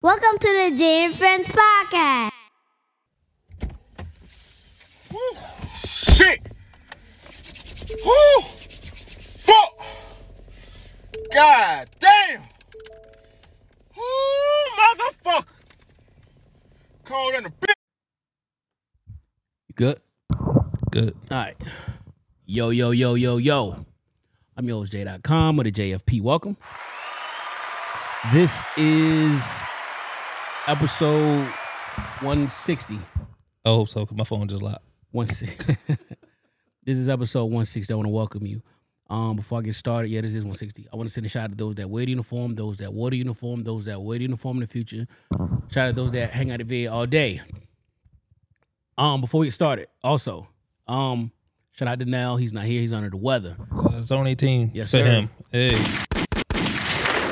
Welcome to the Jae and Friends podcast. Shit! Woo! Fuck! God damn! Woo, motherfucker! Cold in the bitch. You good? Good. All right. Yo, yo, yo, yo, yo. I'm your host, J.com or the JFP. Welcome. This is episode 160. I hope so, because my phone just locked. 160. this is episode 160. I want to welcome you. Um, before I get started, yeah, this is 160. I want to send a shout out to those that wear the uniform, those that wore the uniform, those that wear the uniform in the future. Shout out to those that hang out the VA all day. Um, before we get started, also, um, shout out to Nell. He's not here. He's under the weather. Uh, Zone 18 Yes, for sir. him. Hey,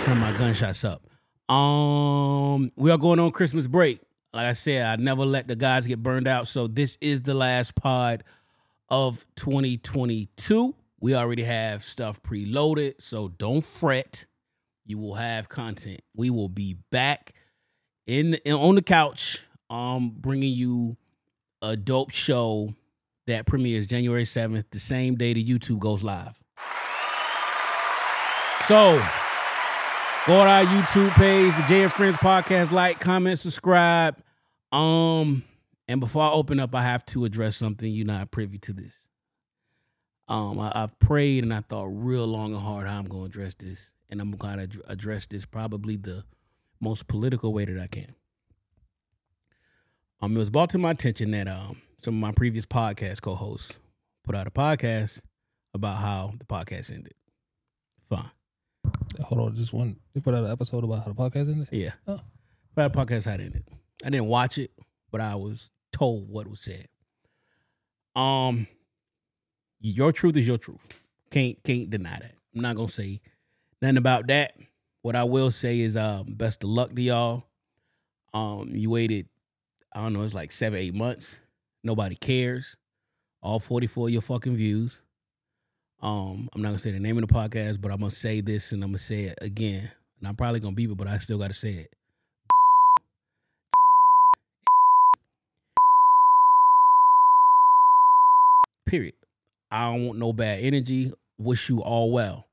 turn my gunshots up. Um, we are going on Christmas break. Like I said, I never let the guys get burned out. So this is the last pod of 2022. We already have stuff preloaded, so don't fret. You will have content. We will be back in, in on the couch, um, bringing you a dope show that premieres January 7th, the same day the YouTube goes live. So Go to our YouTube page, the Jae and Friends Podcast. Like, comment, subscribe. Um, and before I open up, I have to address something. You're not privy to this. Um, I, I've prayed and I thought real long and hard how I'm going to address this, and I'm going to address this probably the most political way that I can. Um, it was brought to my attention that um some of my previous podcast co-hosts put out a podcast about how the podcast ended. Fine. Hold on, just one. They put out an episode about how the podcast ended. Yeah. Oh. But that podcast had ended. I didn't watch it, but I was told what was said. Um your truth is your truth. Can't can't deny that. I'm not gonna say nothing about that. What I will say is um best of luck to y'all. Um you waited, I don't know, it's like seven, eight months. Nobody cares. All 44 of your fucking views. Um, I'm not gonna say the name of the podcast, but I'm gonna say this and I'm gonna say it again. And I'm probably gonna beep it, but I still gotta say it. Period. I don't want no bad energy. Wish you all well.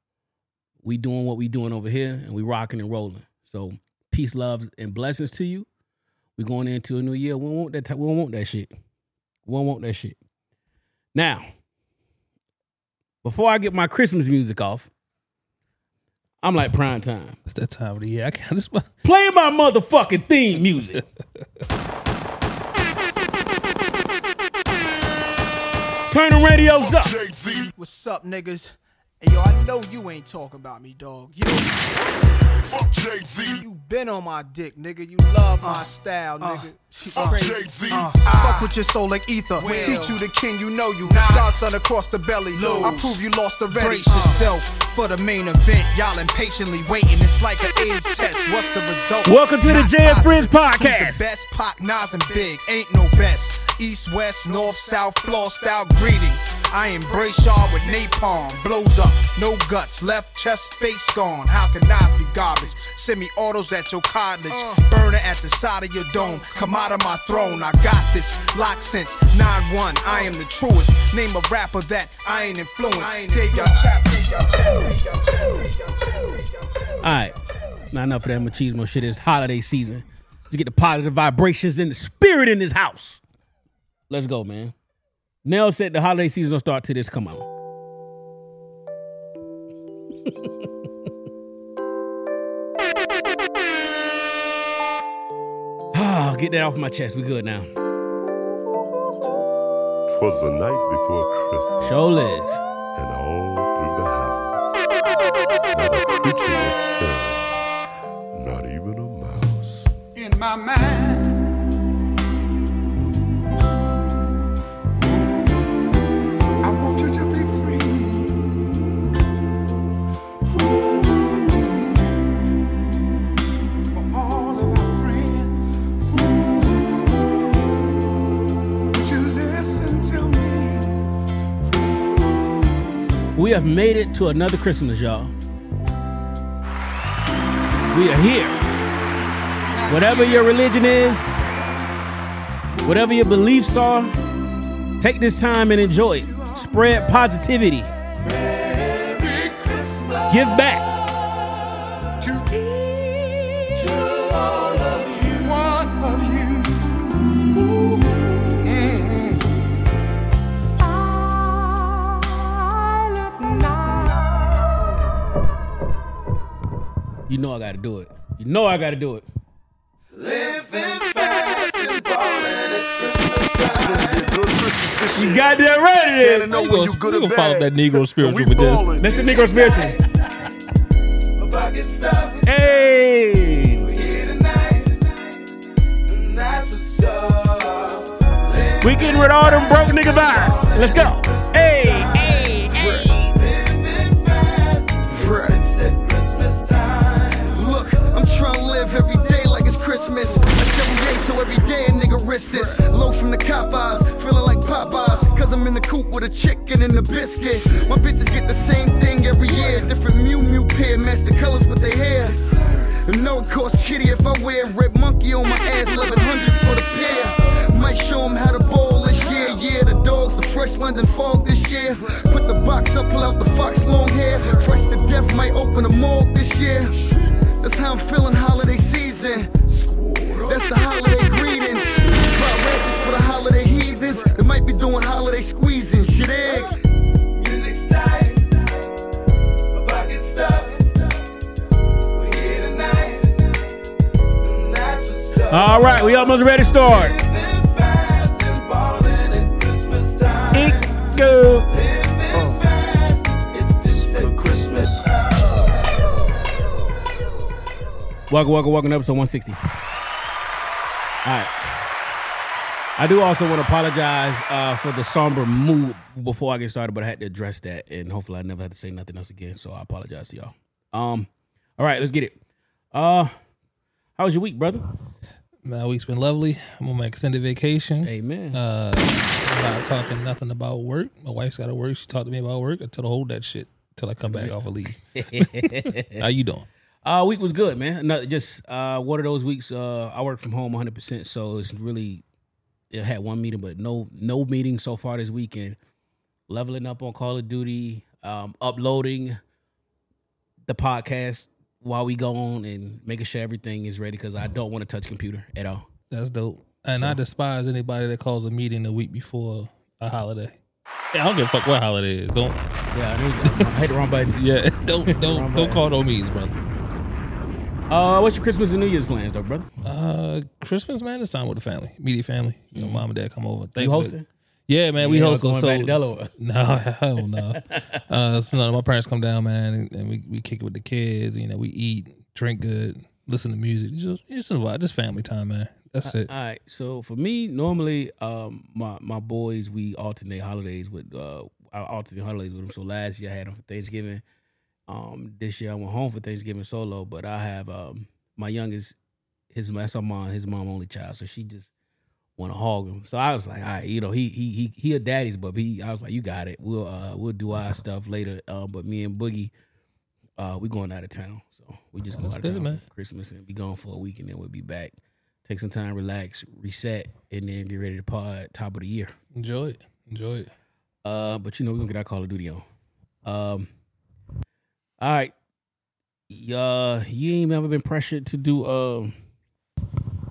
We doing what we doing over here, and we rocking and rolling. So peace, love, and blessings to you. We going into a new year. We don't want that. T- we don't want that shit. We don't want that shit. Now, before I get my Christmas music off, I'm like prime time. It's that time of the year. I can't just. Play my motherfucking theme music. Turn the radios up. Jay-Z. What's up, niggas? And yo, I know you ain't talking about me, dog. You, Fuck Jay-Z. you been on my dick, nigga. You love my uh, style, uh, nigga. She Fuck crazy. Jay-Z. Fuck with your soul like ether. Teach you the king, you know you. Godson across the belly. I prove you lost already. Brace yourself for the main event. Y'all impatiently waiting. It's like an AIDS test. What's the result? Welcome to the Not Jae and Friends positive. Who's podcast. The best Pac, Nas, and Big. Ain't no best. East, west, north, south, floor style greetings. I embrace y'all with napalm. Blows up, no guts, left chest, face gone. How can Nas be garbage? Semi autos at your cottage. Uh. Burner at the side of your dome. Come out of my throne. I got this. Lock since 9 1. I am the truest. Name a rapper that I ain't influenced. Gave y'all chap, gave y'all chap, gave y'all chap, gave y'all chap, gave y'all chap. All right. Not enough of that machismo shit. It's holiday season. To get the positive vibrations and the spirit in this house. Let's go, man. Nell said the holiday season don't start till this come on. Ah, Get that off my chest. We good now. Twas the night before Christmas, Show lives. and all through the house, not a creature was stirring, not even a mouse. in my mind. Have made it to another Christmas, y'all. We are here. Whatever your religion is, whatever your beliefs are, take this time and enjoy it. Spread positivity. Give back. Know I gotta do it. You know I gotta do it. You goddamn right it Santa is. know You when gonna, you good you gonna follow that Negro spiritual with this. ballin'. That's the Negro spiritual. Hey. We getting rid of all them broke nigga vibes. Let's go. So every day a nigga risk this. Low from the cop eyes, feeling like Popeyes. Cause I'm in the coop with a chicken and a biscuit. My bitches get the same thing every year. Different Miu Miu pair, match the colors with their hair. And no, it costs kitty if I wear red monkey on my ass, 1100 for the pair. Might show 'em how to bowl this year. Yeah, the dogs, the fresh London fog this year. Put the box up, pull out the fox long hair. Fresh to death, might open a morgue this year. That's how I'm feeling holiday season. That's the holiday greetings. Buy ratchets for the holiday heathens. They might be doing holiday squeezing. Shit egg. Music's tight, my pocket's stuffed. We're here tonight, and that's what's up. All right, we almost ready to start. Living fast and ballin' at Christmas time. It go. It's this at Christmas. Welcome, welcome, welcome to episode 160. All right. I do also want to apologize uh, for the somber mood before I get started, but I had to address that, and hopefully I never have to say nothing else again. So I apologize to y'all. Um, all right, let's get it. Uh, how was your week, brother? My week's been lovely. I'm on my extended vacation. Amen. Uh, I'm not talking nothing about work. My wife's got to work. She talked to me about work. I tell her hold that shit till I come back off of leave. How you doing? Uh, week was good, man. No, just uh, one of those weeks. Uh, I work from home 100, percent so it's really. It had one meeting, but no no meeting so far this weekend. Leveling up on Call of Duty, um, uploading the podcast while we go on, and making sure everything is ready because I don't want to touch computer at all. That's dope. And I despise anybody that calls a meeting a week before a holiday. Yeah, I don't give a fuck what holiday it is. Don't Yeah, I, knew, I hit the wrong button. yeah, don't don't don't button. call no meetings, brother. Uh, what's your Christmas and New Year's plans, though, brother? Uh, Christmas, man, it's time with the family, immediate family. You know, mom and dad come over. You Thankfully- hosting? Yeah, man, we Yeah, hosting. going So back to Delaware. no, hell no. uh, so no, my parents come down, man, and, and we, we kick it with the kids. You know, we eat, drink good, listen to music. Just a vibe, just family time, man. That's it. All right. So for me, normally, um, my my boys, we alternate holidays with uh, I alternate holidays with them. So last year I had them for Thanksgiving. Um, this year I went home for Thanksgiving solo, but I have um my youngest, his that's our mom, his mom only child, so she just want to hog him. So I was like, all right, you know, he he he he a daddy's, but he I was like, you got it. We'll uh we'll do our stuff later. Um, but me and Boogie, uh, we going out of town, so we just go out of town man. for Christmas and be gone for a week, and then we'll be back. Take some time, relax, reset, and then get ready to pod top of the year. Enjoy it. Enjoy it. Uh, but you know we're gonna get our Call of Duty on. Um, all right. Uh, you ain't ever been pressured to do um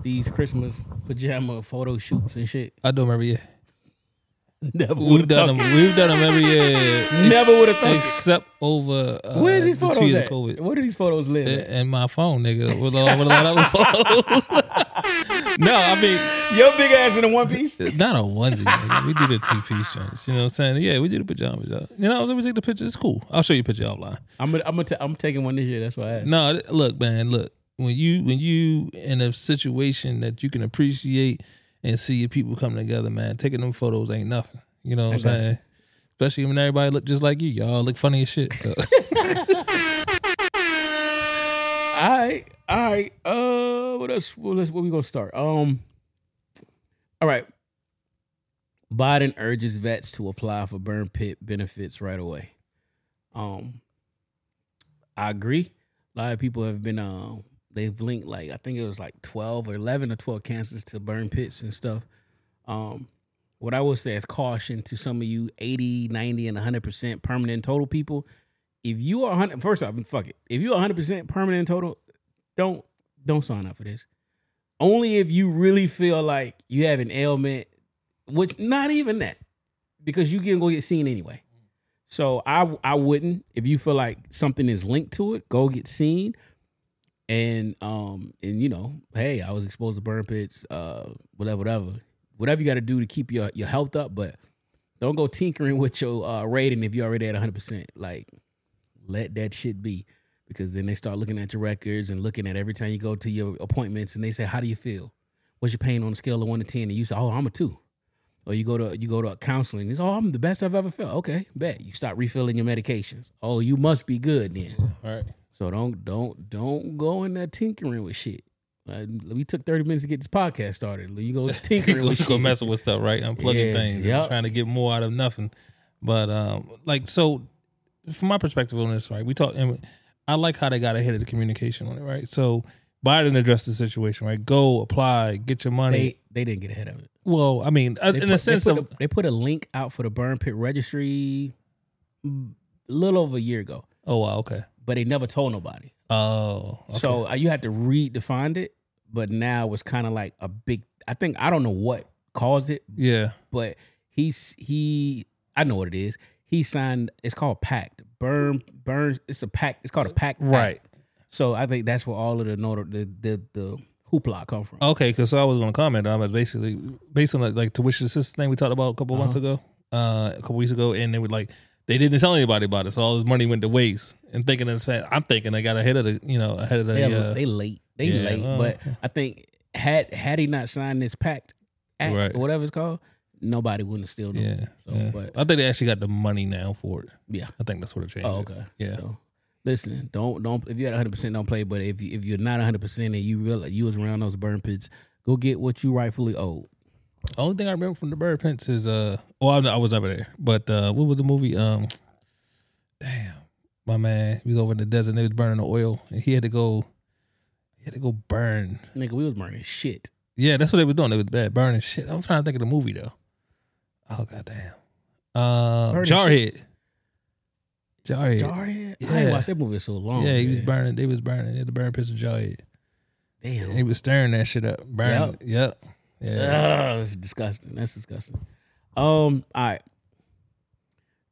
these Christmas pajama photo shoots and shit. I do them every year. Never We've done them. We've done them every year. Never would've thought it. except over. Uh, Where's these the photos years at? COVID. Where do these photos live? at? And my phone, nigga, with, all, with a lot of other photos. no, I mean, Your big ass in a one piece. not a onesie. Nigga. We do the two piece joints. You know what I'm saying? Yeah, we do the pajamas. Y'all. You know, let me take the picture. It's cool. I'll show you a picture offline. I'm gonna, I'm gonna, t- I'm taking one this year. That's why I asked. No, look, man, look. When you when you in a situation that you can appreciate and see your people come together, man, taking them photos ain't nothing. You know what I I'm got you. saying? Especially when everybody look just like you. Y'all look funny as shit. So. All right, all right. Uh, what else? What else? Where we gonna start? Um, all right. Biden urges vets to apply for burn pit benefits right away. Um, I agree. A lot of people have been uh, they've linked like I think it was like twelve or eleven or twelve cancers to burn pits and stuff. Um, what I would say is caution to some of you 80, 90, and 100% permanent total people. If you are 100, first off, fuck it. If you're 100% permanent total, don't don't sign up for this. Only if you really feel like you have an ailment, which not even that, because you can go get seen anyway. So I I wouldn't if you feel like something is linked to it, go get seen. And um and you know, hey, I was exposed to burn pits, uh, whatever, whatever, whatever you got to do to keep your your health up, but don't go tinkering with your uh, rating if you're already at 100. percent Like, let that shit be, because then they start looking at your records and looking at every time you go to your appointments, and they say, "How do you feel? What's your pain on a scale of one to 10? And you say, "Oh, I'm a two. Or you go to you go to counseling. It's oh, I'm the best I've ever felt. Okay, bet you stop refilling your medications. Oh, you must be good then. All right. So don't don't don't go in there tinkering with shit. Like, we took thirty minutes to get this podcast started. You go tinkering go, with go shit. messing with stuff, right? Unplugging Yes, things, yep. trying to get more out of nothing. But um, like so, from my perspective on this, right? We talk, and I like how they got ahead of the communication on it, right? So Biden addressed the situation, right? Go apply, get your money. They they didn't get ahead of it. well, I mean, uh, They in put, a sense they of a, they put a link out for the burn pit registry mm, a little over a year ago, oh wow, okay, but they never told nobody. oh, okay. So uh, you had to read to find it, but now it's kind of like a big. I think I don't know what caused it, yeah, but he's he. I know what it is. He signed. It's called pact. Burn burn. It's a pact. It's called a pact. right. So I think that's where all of the the the the hoopla come from. Okay, because I was going to comment on it. Basically, based on like, like tuition assistance thing we talked about a couple months Uh-huh. ago, uh, a couple weeks ago, and they were like, they didn't tell anybody about it, so all this money went to waste. And thinking of I'm thinking they got ahead of the, you know, ahead of the. They, uh, they late. They yeah, late. but I think had had he not signed this pact act Right. or whatever it's called, nobody wouldn't have still known. yeah, So, yeah. but I think they actually got the money now for it. yeah. I think that's what it changed. Oh, it. okay. Yeah. So, listen, don't don't if you're at 100 percent, don't play. But if you, if you're not 100 percent and you realize you was around those burn pits, go get what you rightfully owed. Only thing I remember from the burn pits is uh, well, I, I was never there, but uh, what was the movie? Um, damn, my man, he was over in the desert. and They was burning the oil, and he had to go. He had to go burn. Nigga, we was burning shit. Yeah, that's what they was doing. They was bad burning shit. I'm trying to think of the movie though. Oh goddamn. Uh, Burning Jarhead. Jarhead. Jarhead? I Yeah. ain't watched that movie in so long. yeah, he was man. burning. They was burning. They had the burn pits of Jarhead. Damn. He was stirring that shit up. Burning. Yep. Yeah. Ugh, that's disgusting. That's disgusting. Um, all right.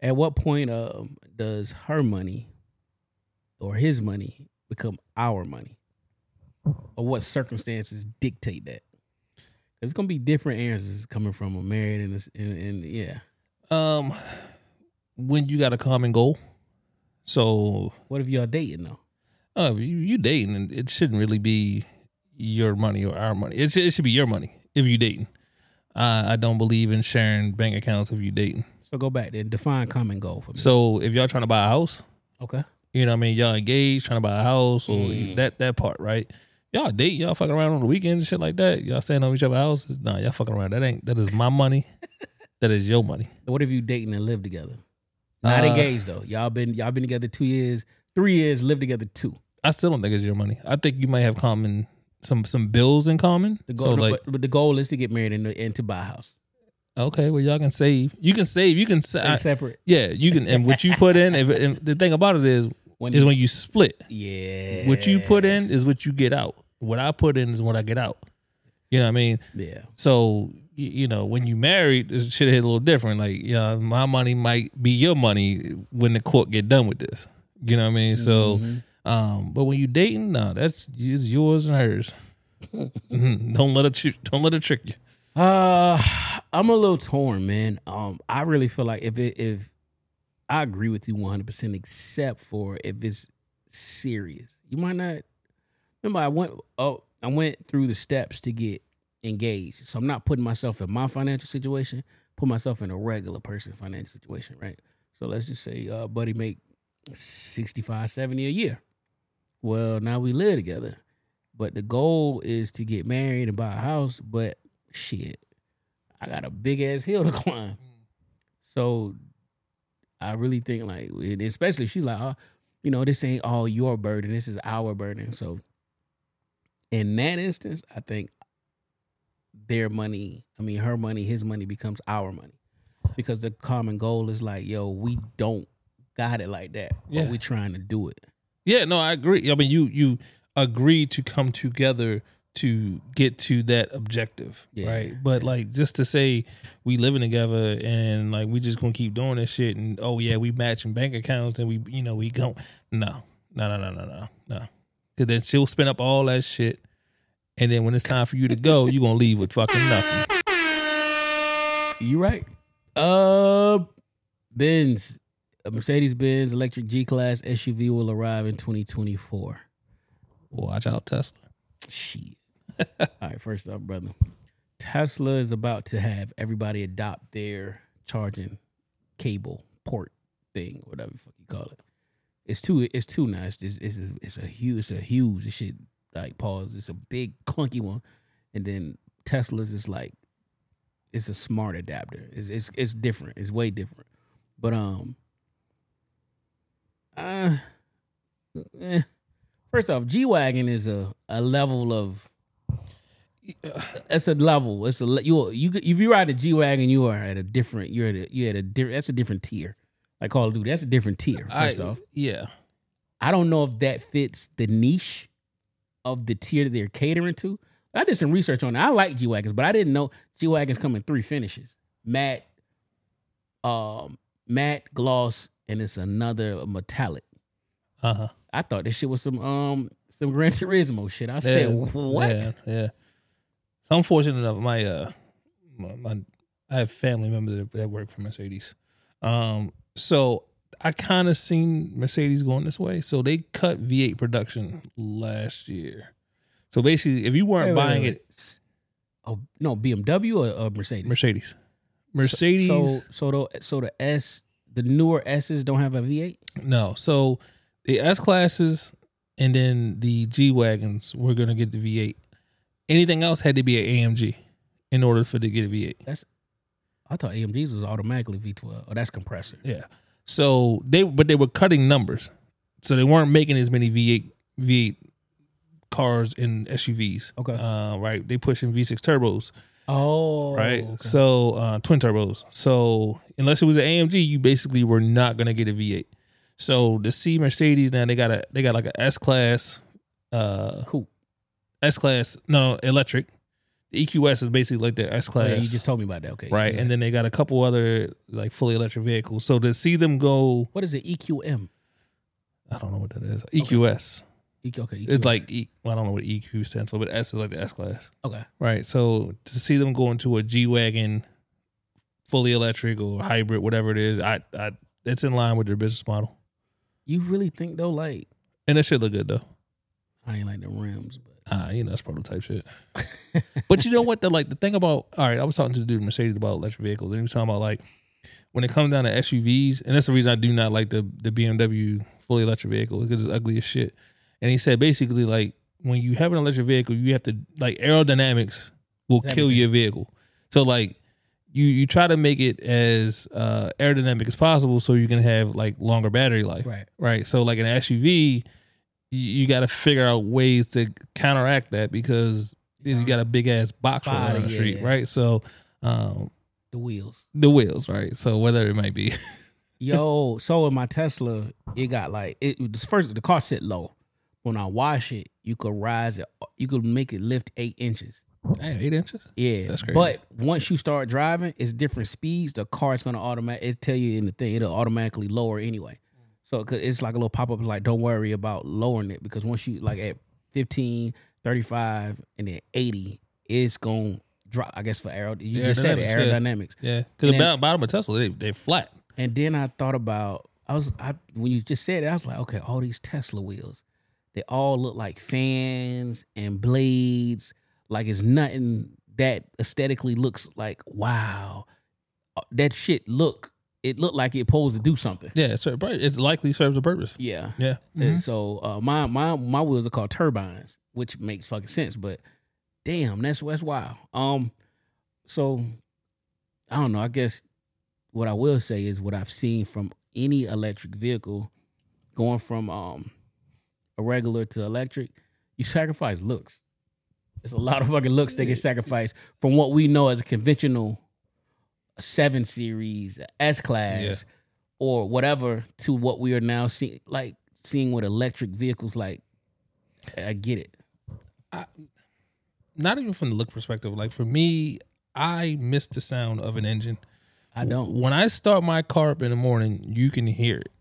At what point um does her money or his money become our money? Or what circumstances dictate that? It's gonna be different answers coming from a married and, and, and yeah. Um, when you got a common goal, so What if y'all dating though? oh, you, you dating, and it shouldn't really be your money or our money. It should, it should be your money if you dating. Uh, I don't believe in sharing bank accounts if you dating. So go back there, define common goal for me. So if y'all trying to buy a house, okay. you know what I mean, y'all engaged trying to buy a house or Mm. that that part, right? Y'all date, y'all fucking around on the weekend and shit like that. Y'all staying on each other's houses. Nah, y'all fucking around. That ain't that is my money. that is your money. What if you dating and live together? Not Uh, engaged though. Y'all been y'all been together two years, three years, live together two. I still don't think it's your money. I think you might have common some some bills in common. The so goal, like, but, but the goal is to get married and, and to buy a house. okay, well y'all can save. You can save. You can I- separate. yeah. You can and what you put in. If, and the thing about it is, When is you- when you split. Yeah. What you put in is what you get out. What I put in is what I get out. You know what I mean? Yeah. So you, you know when you married, this shit hit a little different. Like yeah, my money might be your money when the court get done with this. You know what I mean? So, mm-hmm. Um, but when you dating, no, that's it's yours and hers. Don't let it tr- don't let it trick you. Uh, I'm a little torn, man. Um, I really feel like if it if I agree with you 100, percent except for if it's serious, you might not. Remember, I went oh I went through the steps to get engaged, so I'm not putting myself in my financial situation. Put myself in a regular person financial situation, right? So let's just say, uh, buddy make 65, 70 a year. Well, now we live together, but the goal is to get married and buy a house. But shit, I got a big ass hill to climb. So I really think like, especially if she's like, oh, you know, this ain't all your burden. This is our burden. So in that instance, I think their money, I mean her money, his money becomes our money. Because the common goal is like, yo, we don't got it like that. Yeah. But we trying to do it. Yeah, no, I agree. I mean, you you agree to come together to get to that objective, Yeah. right? But like just to say we living together and like we just gonna keep doing this shit and oh yeah, we matching bank accounts and we you know we go no no no no no no no because then she'll spend up all that shit and then when it's time for you to go, you gonna leave with fucking nothing. You right. Uh Benz, a Mercedes Benz electric G Class SUV will arrive in 2024. Watch out, Tesla. Shit. All right, first up, brother. Tesla is about to have everybody adopt their charging cable port thing, whatever the fuck you call it. It's too it's too nice. It's it's a, it's a huge it's a huge this shit like pause. It's a big clunky one. And then Tesla's is like it's a smart adapter. It's it's it's different. It's way different. But um uh eh. first off, G Wagon is a, a level of it's a level. It's a you you if you ride a G wagon, you are at a different. You're at a you at a different. That's a different tier. Like Call of Duty, that's a different tier. First I- off, yeah. I don't know if that fits the niche of the tier that they're catering to. I did some research on it. I like G wagons, but I didn't know G wagons come in three finishes: matte, um, matte, gloss, and it's another metallic. Uh huh. I thought this shit was some um some Gran Turismo shit. I said, what? Yeah, yeah. So I'm fortunate enough. My uh, my, my I have family members that, work for Mercedes. Um, so I kind of seen Mercedes going this way. So they cut V8 production last year. So basically, if you weren't Wait, wait, buying wait, it. Oh no, BMW or, or Mercedes? Mercedes, Mercedes, So so the so the S the newer S's don't have a V8. no. So the S classes and then the G wagons were gonna get the V8. Anything else had to be an AMG in order for to get a V8. That's I thought AMGs was automatically V12. Oh, that's compressor. Yeah. So they but they were cutting numbers. So they weren't making as many V8 V8 cars and SUVs. Okay. Uh, right. They pushing V6 turbos. Oh, Right. okay. So uh, twin turbos. So unless it was an AMG, you basically were not gonna get a V8. So the C Mercedes now they got a they got like a S class, uh, cool. S class no electric. The EQS is basically like their S Oh, class. yeah, you just told me about that. Okay, right, and then they got a couple other like fully electric vehicles. So to see them go what is it? EQM. I don't know what that is. EQS. EQ, okay, EQS. It's like e, well, I don't know what EQ stands for, but S is like the S class, okay. right? So to see them go into a G wagon, fully electric or hybrid, whatever it is, I, I it's in line with their business model, You really think though? Like and that should look good though. I ain't like the rims, but Ah, you know, that's prototype shit. but you know what? The like the thing about all right, I was talking to the dude Mercedes about electric vehicles, and he was talking about like when it comes down to SUVs, and that's the reason I do not like the the BMW fully electric vehicle because it's ugly as shit. And he said basically like when you have an electric vehicle, you have to like aerodynamics will kill your vehicle. So like you you try to make it as uh, aerodynamic as possible so you can have like longer battery life right. right? So like an SUV, you, you got to figure out ways to counteract that because you got a big ass box Body, down the yeah, street, yeah. right? So um, The wheels. the wheels, right? So whether it might be, Yo, so in my Tesla, it got like it was first the car sit low. When I wash it, you could rise it. You could make it lift eight inches. damn, eight inches. Yeah, That's crazy. But once you start driving, it's different speeds. The car's gonna automatic. It tell you in the thing. It'll automatically lower anyway. So it's like a little pop up. Like don't worry about lowering it because once you like at 15, 35, and then eighty, it's gonna drop. I guess for aero. You just said it, Aerodynamics, yeah. aerodynamics. Yeah, because the bottom, bottom of Tesla, they they flat. And then I thought about I was I when you just said it, I was like, okay, all these Tesla wheels, they all look like fans and blades. Like it's nothing that aesthetically looks like wow. Uh, That shit look it looked like it posed to do something. Yeah, it's, it likely serves a purpose. Yeah. Yeah, And so uh, my my my wheels are called turbines, which makes fucking sense. But damn, that's that's wild. Um, so I don't know. I guess what I will say is what I've seen from any electric vehicle, going from um a regular to electric, you sacrifice looks. It's a lot of fucking looks that get sacrificed from what we know as a conventional seven series, S class, Yeah. or whatever, to what we are now seeing, like seeing with electric vehicles. Like, I get it. I, Not even from the look perspective. Like for me, I miss the sound of an engine. I don't. When I start my car up in the morning, you can hear it.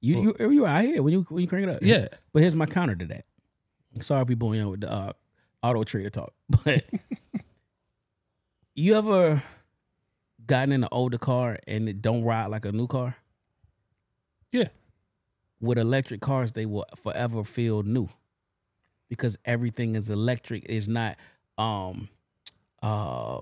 You you you out here when you when you crank it up. Yeah. But here's my counter to that. Sorry if we on with the uh, auto trader talk, but you ever gotten in an older car and it don't ride like a new car? Yeah. With electric cars, they will forever feel new because everything is electric. It's not um uh,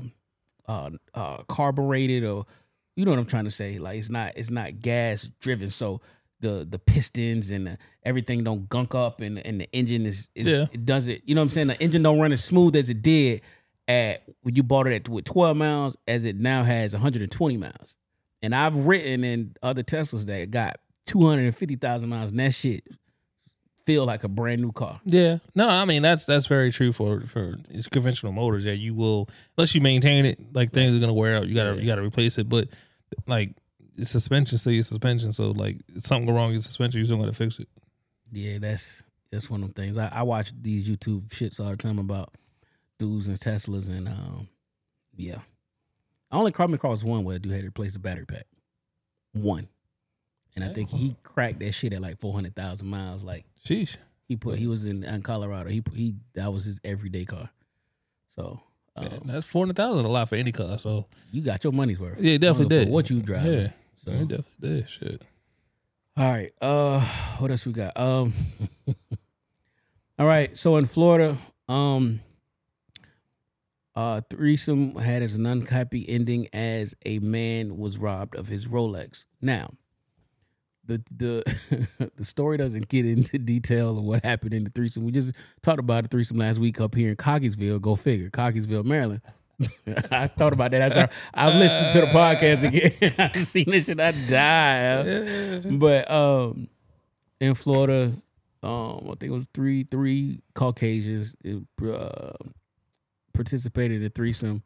uh uh carbureted or you know what I'm trying to say. Like it's not it's not gas driven. So the the pistons and the, everything don't gunk up and and the engine is, is Yeah. it does it. You know what I'm saying? The engine don't run as smooth as it did at when you bought it at with 12 miles as it now has 120 miles. And I've written in other Teslas that got 250,000 miles and that shit feel like a brand new car. Yeah. No, I mean that's that's very true for for it's conventional motors. Yeah, you will unless you maintain it, like things are gonna wear out. You gotta you gotta replace it. But like it's suspension, still your suspension. So like if something go wrong with your suspension, you still gotta fix it. Yeah, that's that's one of them things. I, I watch these YouTube shits all the time about dudes and Teslas and um yeah. I only come across one where a dude had to replace the battery pack. One. And I think he cracked that shit at like four hundred thousand miles. Like Sheesh. he put he was in, in Colorado. He put, he that was his everyday car. So um, that's four hundred thousand a lot for any car. So you got your money's worth. yeah, definitely give a fuck did. What you drive? Yeah. So it definitely did. Shit. All right. Uh what else we got? Um All right. So in Florida, um uh threesome had as an unhappy ending as a man was robbed of his Rolex. Now, the the the story doesn't get into detail of what happened in the threesome. We just talked about the threesome last week up here in Cockeysville. Go figure, Cockeysville, Maryland. I thought about that. I, I've listened to the podcast again. I've seen this shit. I die. But um, in Florida, um, I think it was three three Caucasians uh, participated in a threesome.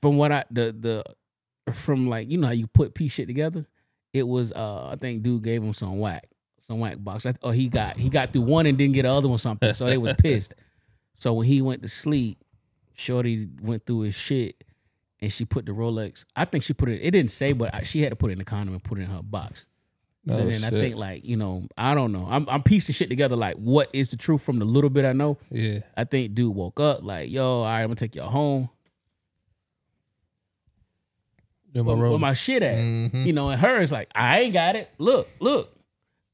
From what I the the from like you know how you put piece shit together, it was uh I think dude gave him some whack some whack box. I, oh he got he got through one and didn't get the other one something, so they was pissed. So when he went to sleep, Shorty went through his shit and she put the Rolex. I think she put it. It didn't say, but I- she had to put it in the condom and put it in her box. Oh, then I think like you know I don't know. I'm I'm piecing shit together like what is the truth from the little bit I know. Yeah. I think dude woke up like yo, all right, I'm gonna take y'all home. In my Where, room. where my shit at? Mhm. You know, and her is like I ain't got it. Look, look,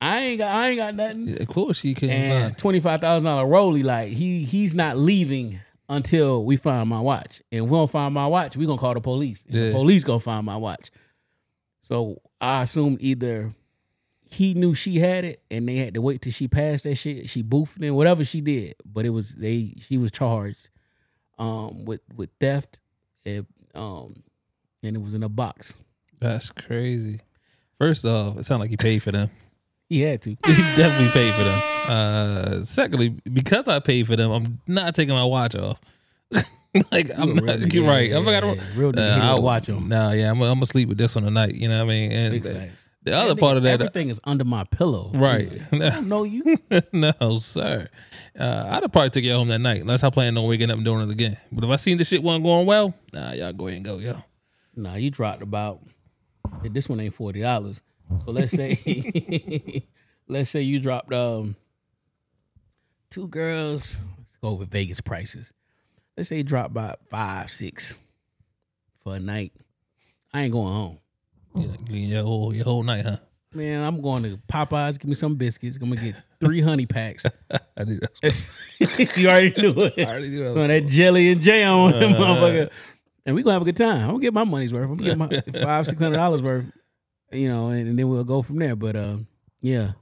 I ain't got I ain't got nothing. Yeah, of course she can't. and find. twenty five thousand dollar rollie, like he he's not leaving until we find my watch. And if we don't find my watch, we're gonna call the police. And Yeah. The police gonna find my watch. So I assume either he knew she had it and they had to wait till she passed that shit. She boofed it, whatever she did. But it was they she was charged um with with theft and um and it was in a box. That's crazy. First off, it sounded like he paid for them. He had to. He definitely paid for them. Uh, secondly, because I paid for them, I'm not taking my watch off. like I'm not, nigga. you're right. Yeah, I'm not yeah, gonna yeah. Real nigga, he Nah, don't I- watch 'em. Nah, yeah, I'm, I'm gonna sleep with this one tonight. You know what I mean? And Big the, the other part of that, everything is under my pillow. right? I don't know you. no, sir. Uh, I'd have probably took you home that night unless I plan on waking up and doing it again. But if I seen this shit wasn't going well, nah, y'all go ahead and go, yo. Nah, you dropped about. This one ain't forty dollars. So let's say, let's say you dropped um two girls. Let's go with Vegas prices. Let's say you dropped about five, six for a night. I ain't going home. Yeah, your whole your whole night, huh? Man, I'm going to Popeyes. Give me some biscuits. I'm gonna get three honey packs. I did. you already knew it. I already knew that. That jelly and jam on them motherfucker. And we gonna have a good time. I'm gonna get my money's worth. I'm gonna get my five, six hundred dollars worth. You know, and, and then we'll go from there. But uh, yeah,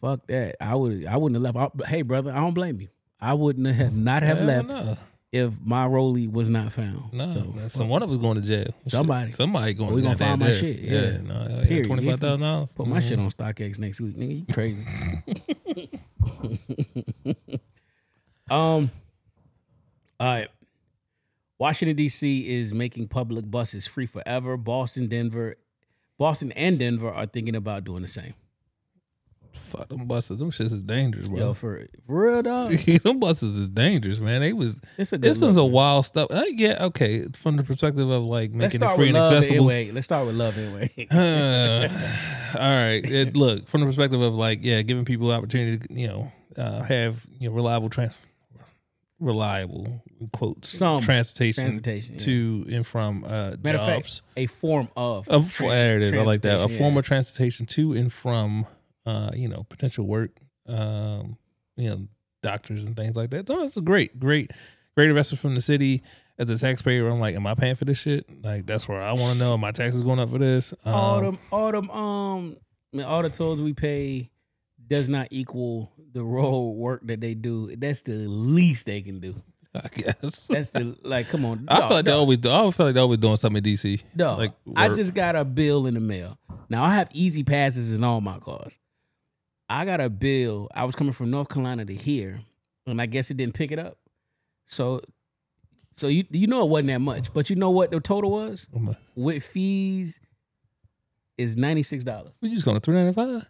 fuck that. I would I wouldn't have left. I, hey brother, I don't blame you. I wouldn't have not have Hell left no. if my rollie was not found. No, So, man, one of us going to jail. Somebody. Shit, somebody going. We to gonna find my jail. shit, yeah. no, yeah, twenty five thousand dollars. Put my shit on StockX next week, nigga. You crazy. um All right. Washington D.C. is making public buses free forever. Boston, Denver, Boston and Denver are thinking about doing the same. Fuck them buses. Them shits is dangerous, bro. Yo, for for real dog, them buses is dangerous, man. They was. it's a good been look, man. wild stuff. Uh, yeah, okay. From the perspective of like Let's making it start free with and love accessible. anyway. Let's start with love anyway. Uh, all right. It, look, from the perspective of like, yeah, giving people opportunity to, you know, uh, have you know reliable trans, reliable quotes, Some transportation, transportation, yeah. to and from uh, Matter of fact, jobs. a form of A, tran- there it is. I like that. A transportation, form yeah. of transportation to and from, uh, you know, potential work, um, you know, doctors and things like that. So it's a great, great, great investment from the city. As a taxpayer, I'm like, am I paying for this shit? Like, that's where I want to know. Are my taxes going up for this? all Um, them, all them, um, I mean, all the tolls we pay does not equal the road work that they do. That's the least they can do. I guess. That's the like. Come on, I dog, feel like they dog, always do. I always feel like they always doing something in DC. dog. like I work. just got a bill in the mail. Now I have easy passes in all my cars. I got a bill. I was coming from North Carolina to here, and I guess it didn't pick it up. So, so you you know it wasn't that much, but you know what the total was we with fees is ninety six dollars. You just going to three ninety five.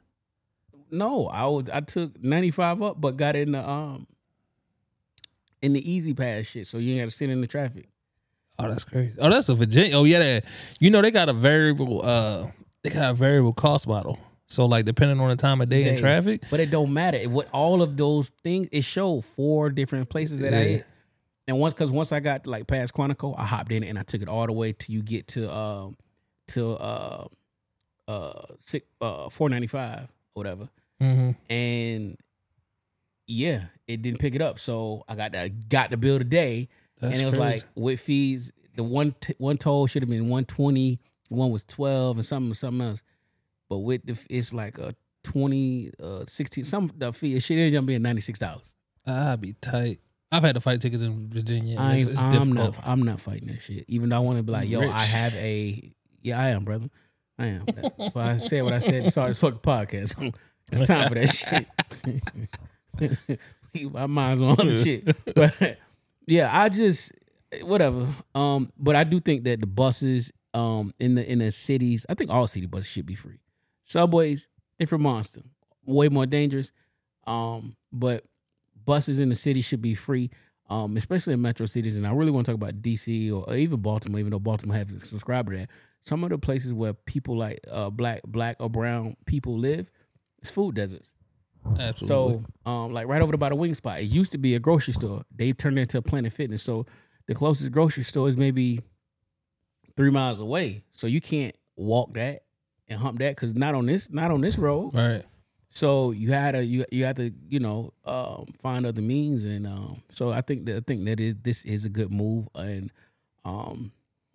No, I was I took ninety five up, but got in the um in the E-ZPass shit, so you ain't got to sit in the traffic. Oh, that's crazy. Oh, that's a Virginia. Oh, yeah. That, you know they got a variable. uh They got a variable cost model. So like depending on the time of day and traffic. But it don't matter. It, what all of those things it showed four different places that I hit. And once because once I got like past Quantico, I hopped in and I took it all the way till you get to um to uh uh six uh four ninety five or whatever. Mm-hmm. And yeah, it didn't pick it up. So I got that got the bill today. That's and it was crazy. like with fees, the one t- one toll should have been 120, one was 12 and something something else. But with the it's like a 20 uh 16 some the fee it should end up being $96. I'd be tight. I've had to fight tickets in Virginia. I it's, it's I'm difficult. not I'm not fighting that shit. Even though I want to be like, yo, Rich. I have a yeah, I am, brother. I am. I said what I said to start this fucking podcast. I don't got time for that shit. My mind's on other shit. But yeah, I just whatever. Um, but I do think that the buses um in the in the cities, I think all city buses should be free. Subways, different monster, way more dangerous. Um, but buses in the city should be free. Um, especially in metro cities, and I really want to talk about DC or even Baltimore, even though Baltimore has subscribed to that. Some of the places where people like uh black black or brown people live, it's food deserts. Absolutely. So, um, like right over by the wing spot, it used to be a grocery store. They turned it into a Planet Fitness. So the closest grocery store is maybe three miles away. So you can't walk that and hump that because not on this not on this road. right. So you had to you you had to you know um, find other means, and um, so I think that I think that is this is a good move, and um,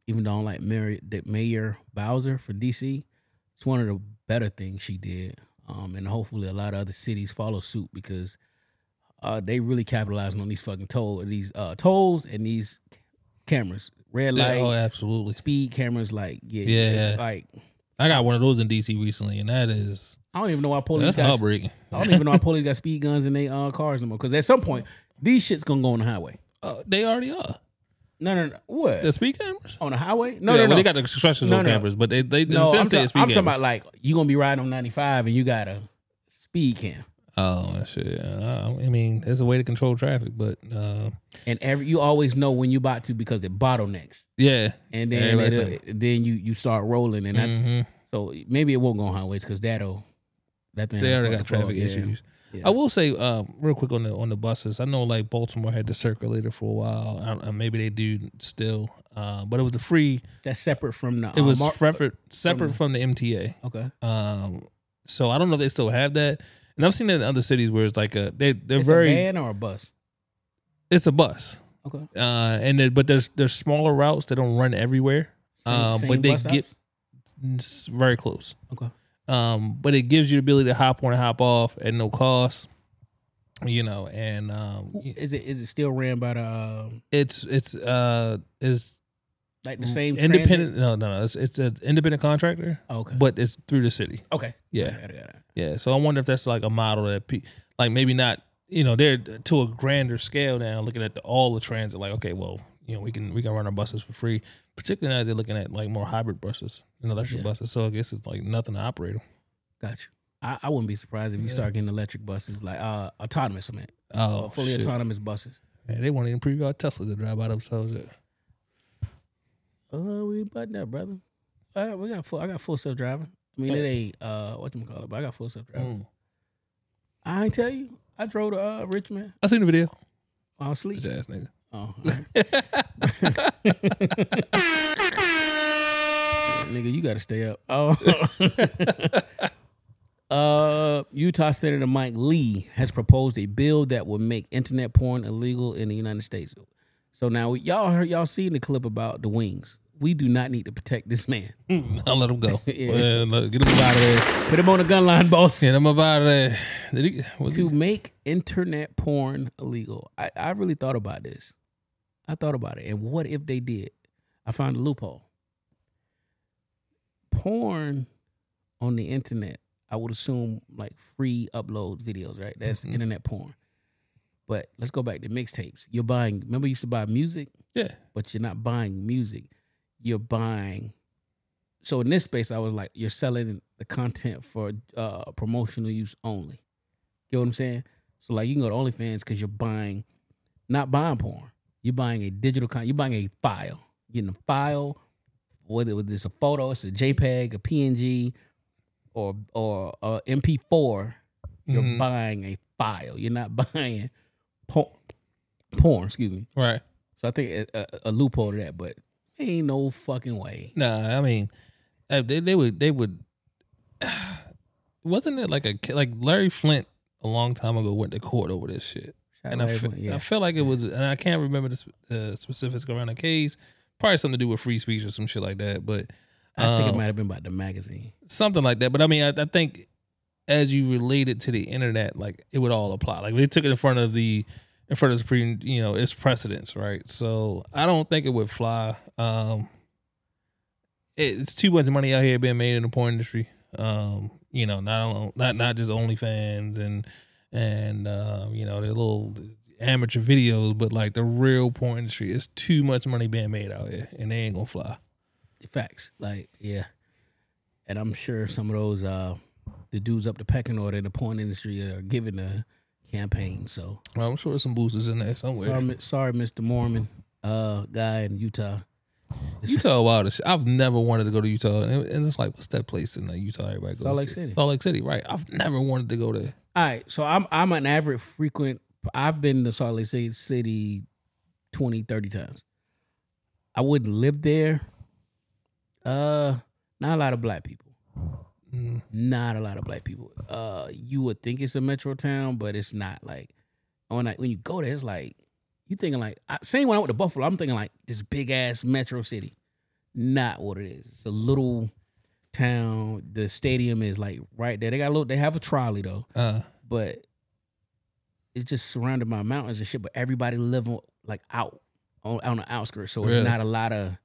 even though I don't like Mary, that Mayor Bowser for DC, it's one of the better things she did, um, and hopefully a lot of other cities follow suit because uh, they really capitalizing on these fucking toll these uh, tolls and these cameras, red Yeah, light, oh, absolutely. speed cameras, like yeah, Yeah. it's like I got one of those in DC recently, and that is I don't even know why police that's got heartbreaking. I don't even know why police got speed guns in their uh, cars no more. Because at some point, these shit's gonna go on the highway. Uh, they already are. No, no, no. What The speed cameras? on the highway? No, yeah, no, well, no. they got the construction No, zone no. cameras, but they they no, I'm, ta- I'm talking about like you gonna be riding on 95 and you got a speed cam, Oh shit! I mean, there's a way to control traffic, but uh, and every you always know when you about to because it bottlenecks, yeah, and then like- then you you start rolling, and I, Mhm. so maybe it won't go on highways because that'll that thing they already got traffic issues. Yeah. I will say, um, real quick on the on the buses. I know like Baltimore had the circulator for a while. I, uh, maybe they do still, uh, but it was a free. That's separate from the. It was um, mar- separate separate from the MTA. okay. Um, so I don't know if they still have that. And I've seen it in other cities where it's like a they they're It's very a van or a bus. it's a bus. Okay. Uh, and then, but there's there's smaller routes that don't run everywhere. Same- um, same but they get very close. Okay. Um, but it gives you the ability to hop on and hop off at no cost. You know, and um, Is it is it still ran by the um, it's it's uh it's like the same independent. No, no, no. It's it's an independent contractor. Okay. but it's through the city. Okay. Yeah. Got it, got it. Yeah. So I wonder if that's like a model that pe- like maybe not you know they're to a grander scale now, looking at the, all the transit. Like, okay, well, you know, we can we can run our buses for free. Particularly now they're looking at like more hybrid buses and electric Yeah. buses. So I guess it's like nothing to operate them. Gotcha. I, I wouldn't be surprised if you start getting electric buses, like uh, autonomous, I mean, Oh, fully shit. autonomous buses. Man, they won't even preview our Tesla to drive by themselves. Yet. Uh, we about that, brother. Uh, we got full. I got full self driving. I mean, it ain't uh, what you call it, but I got full self driving. Mm. I ain't tell you. I drove to uh, Richmond. I seen the video. I was asleep. Bitch ass nigga. Oh, you got to stay up. Oh, uh, Utah Senator Mike Lee has proposed a bill that would make internet porn illegal in the United States. So now y'all heard y'all seen the clip about the wings. We do not need to protect this man. I'll let him go. Yeah. Get him out of there. Put him on the gun line, boss. Get him up out of there. He, to he- make internet porn illegal. I, I really thought about this. I thought about it. And what if they did? I found a loophole. Porn on the internet, I would assume like free upload videos, right? That's Mhm. internet porn. But let's go back to mixtapes. You're buying, remember you used to buy music, yeah. but you're not buying music. You're buying. So in this space, I was like, you're selling the content for uh, promotional use only. You know what I'm saying? So like, you can go to OnlyFans because you're buying, not buying porn. You're buying a digital con. You're buying a file. You're getting a file, whether it's a photo, it's a JPEG, a PNG, or or a MP4. You're Mhm. buying a file. You're not buying porn. Porn, excuse me. Right. So I think a, a, a loophole to that, but ain't no fucking way. Nah, I mean, uh, they they would they would. Wasn't it like a like Larry Flynt a long time ago went to court over this shit, Shout and I, fe- Flynt, yeah. I felt like it was, and I can't remember the sp- uh, specifics around the case. Probably something to do with free speech or some shit like that, but I think it um, might have been about the magazine. something like that. But I mean, I, I think as you relate it to the internet, like it would all apply. Like they took it in front of the in front of the Supreme, you know, it's precedence, right? So I don't think it would fly. Um it- it's too much money out here being made in the porn industry. Um, you know, not not not just OnlyFans and and um, you know, the little amateur videos, but like the real porn industry is too much money being made out here, and they ain't gonna fly. Facts. Like, yeah. And I'm sure some of those uh the dudes up the pecking order in the porn industry are giving the campaign. So Well, I'm sure there's some boosters in there somewhere. sorry, sorry, Mr. Mormon, uh guy in Utah. Utah wild shit. I've never wanted to go to Utah, and, it's like, what's that place in like Utah? Everybody goes. Salt Lake to? City. Salt Lake City, right? I've never wanted to go there. All right, so I'm I'm an average frequent. I've been to Salt Lake City, City 20, 30 times. I wouldn't live there. Uh, not a lot of black people. Mm. Not a lot of black people. Uh, you would think it's a metro town, but it's not. Like when I, when you go there, it's like you thinking like I, same when I went to Buffalo. I'm thinking like this big ass metro city. Not what it is. It's a little town. The stadium is like right there. They got a little. They have a trolley though Uh, but it's just surrounded by mountains and shit. But everybody living like out on, on the outskirts, so Really? it's not a lot of.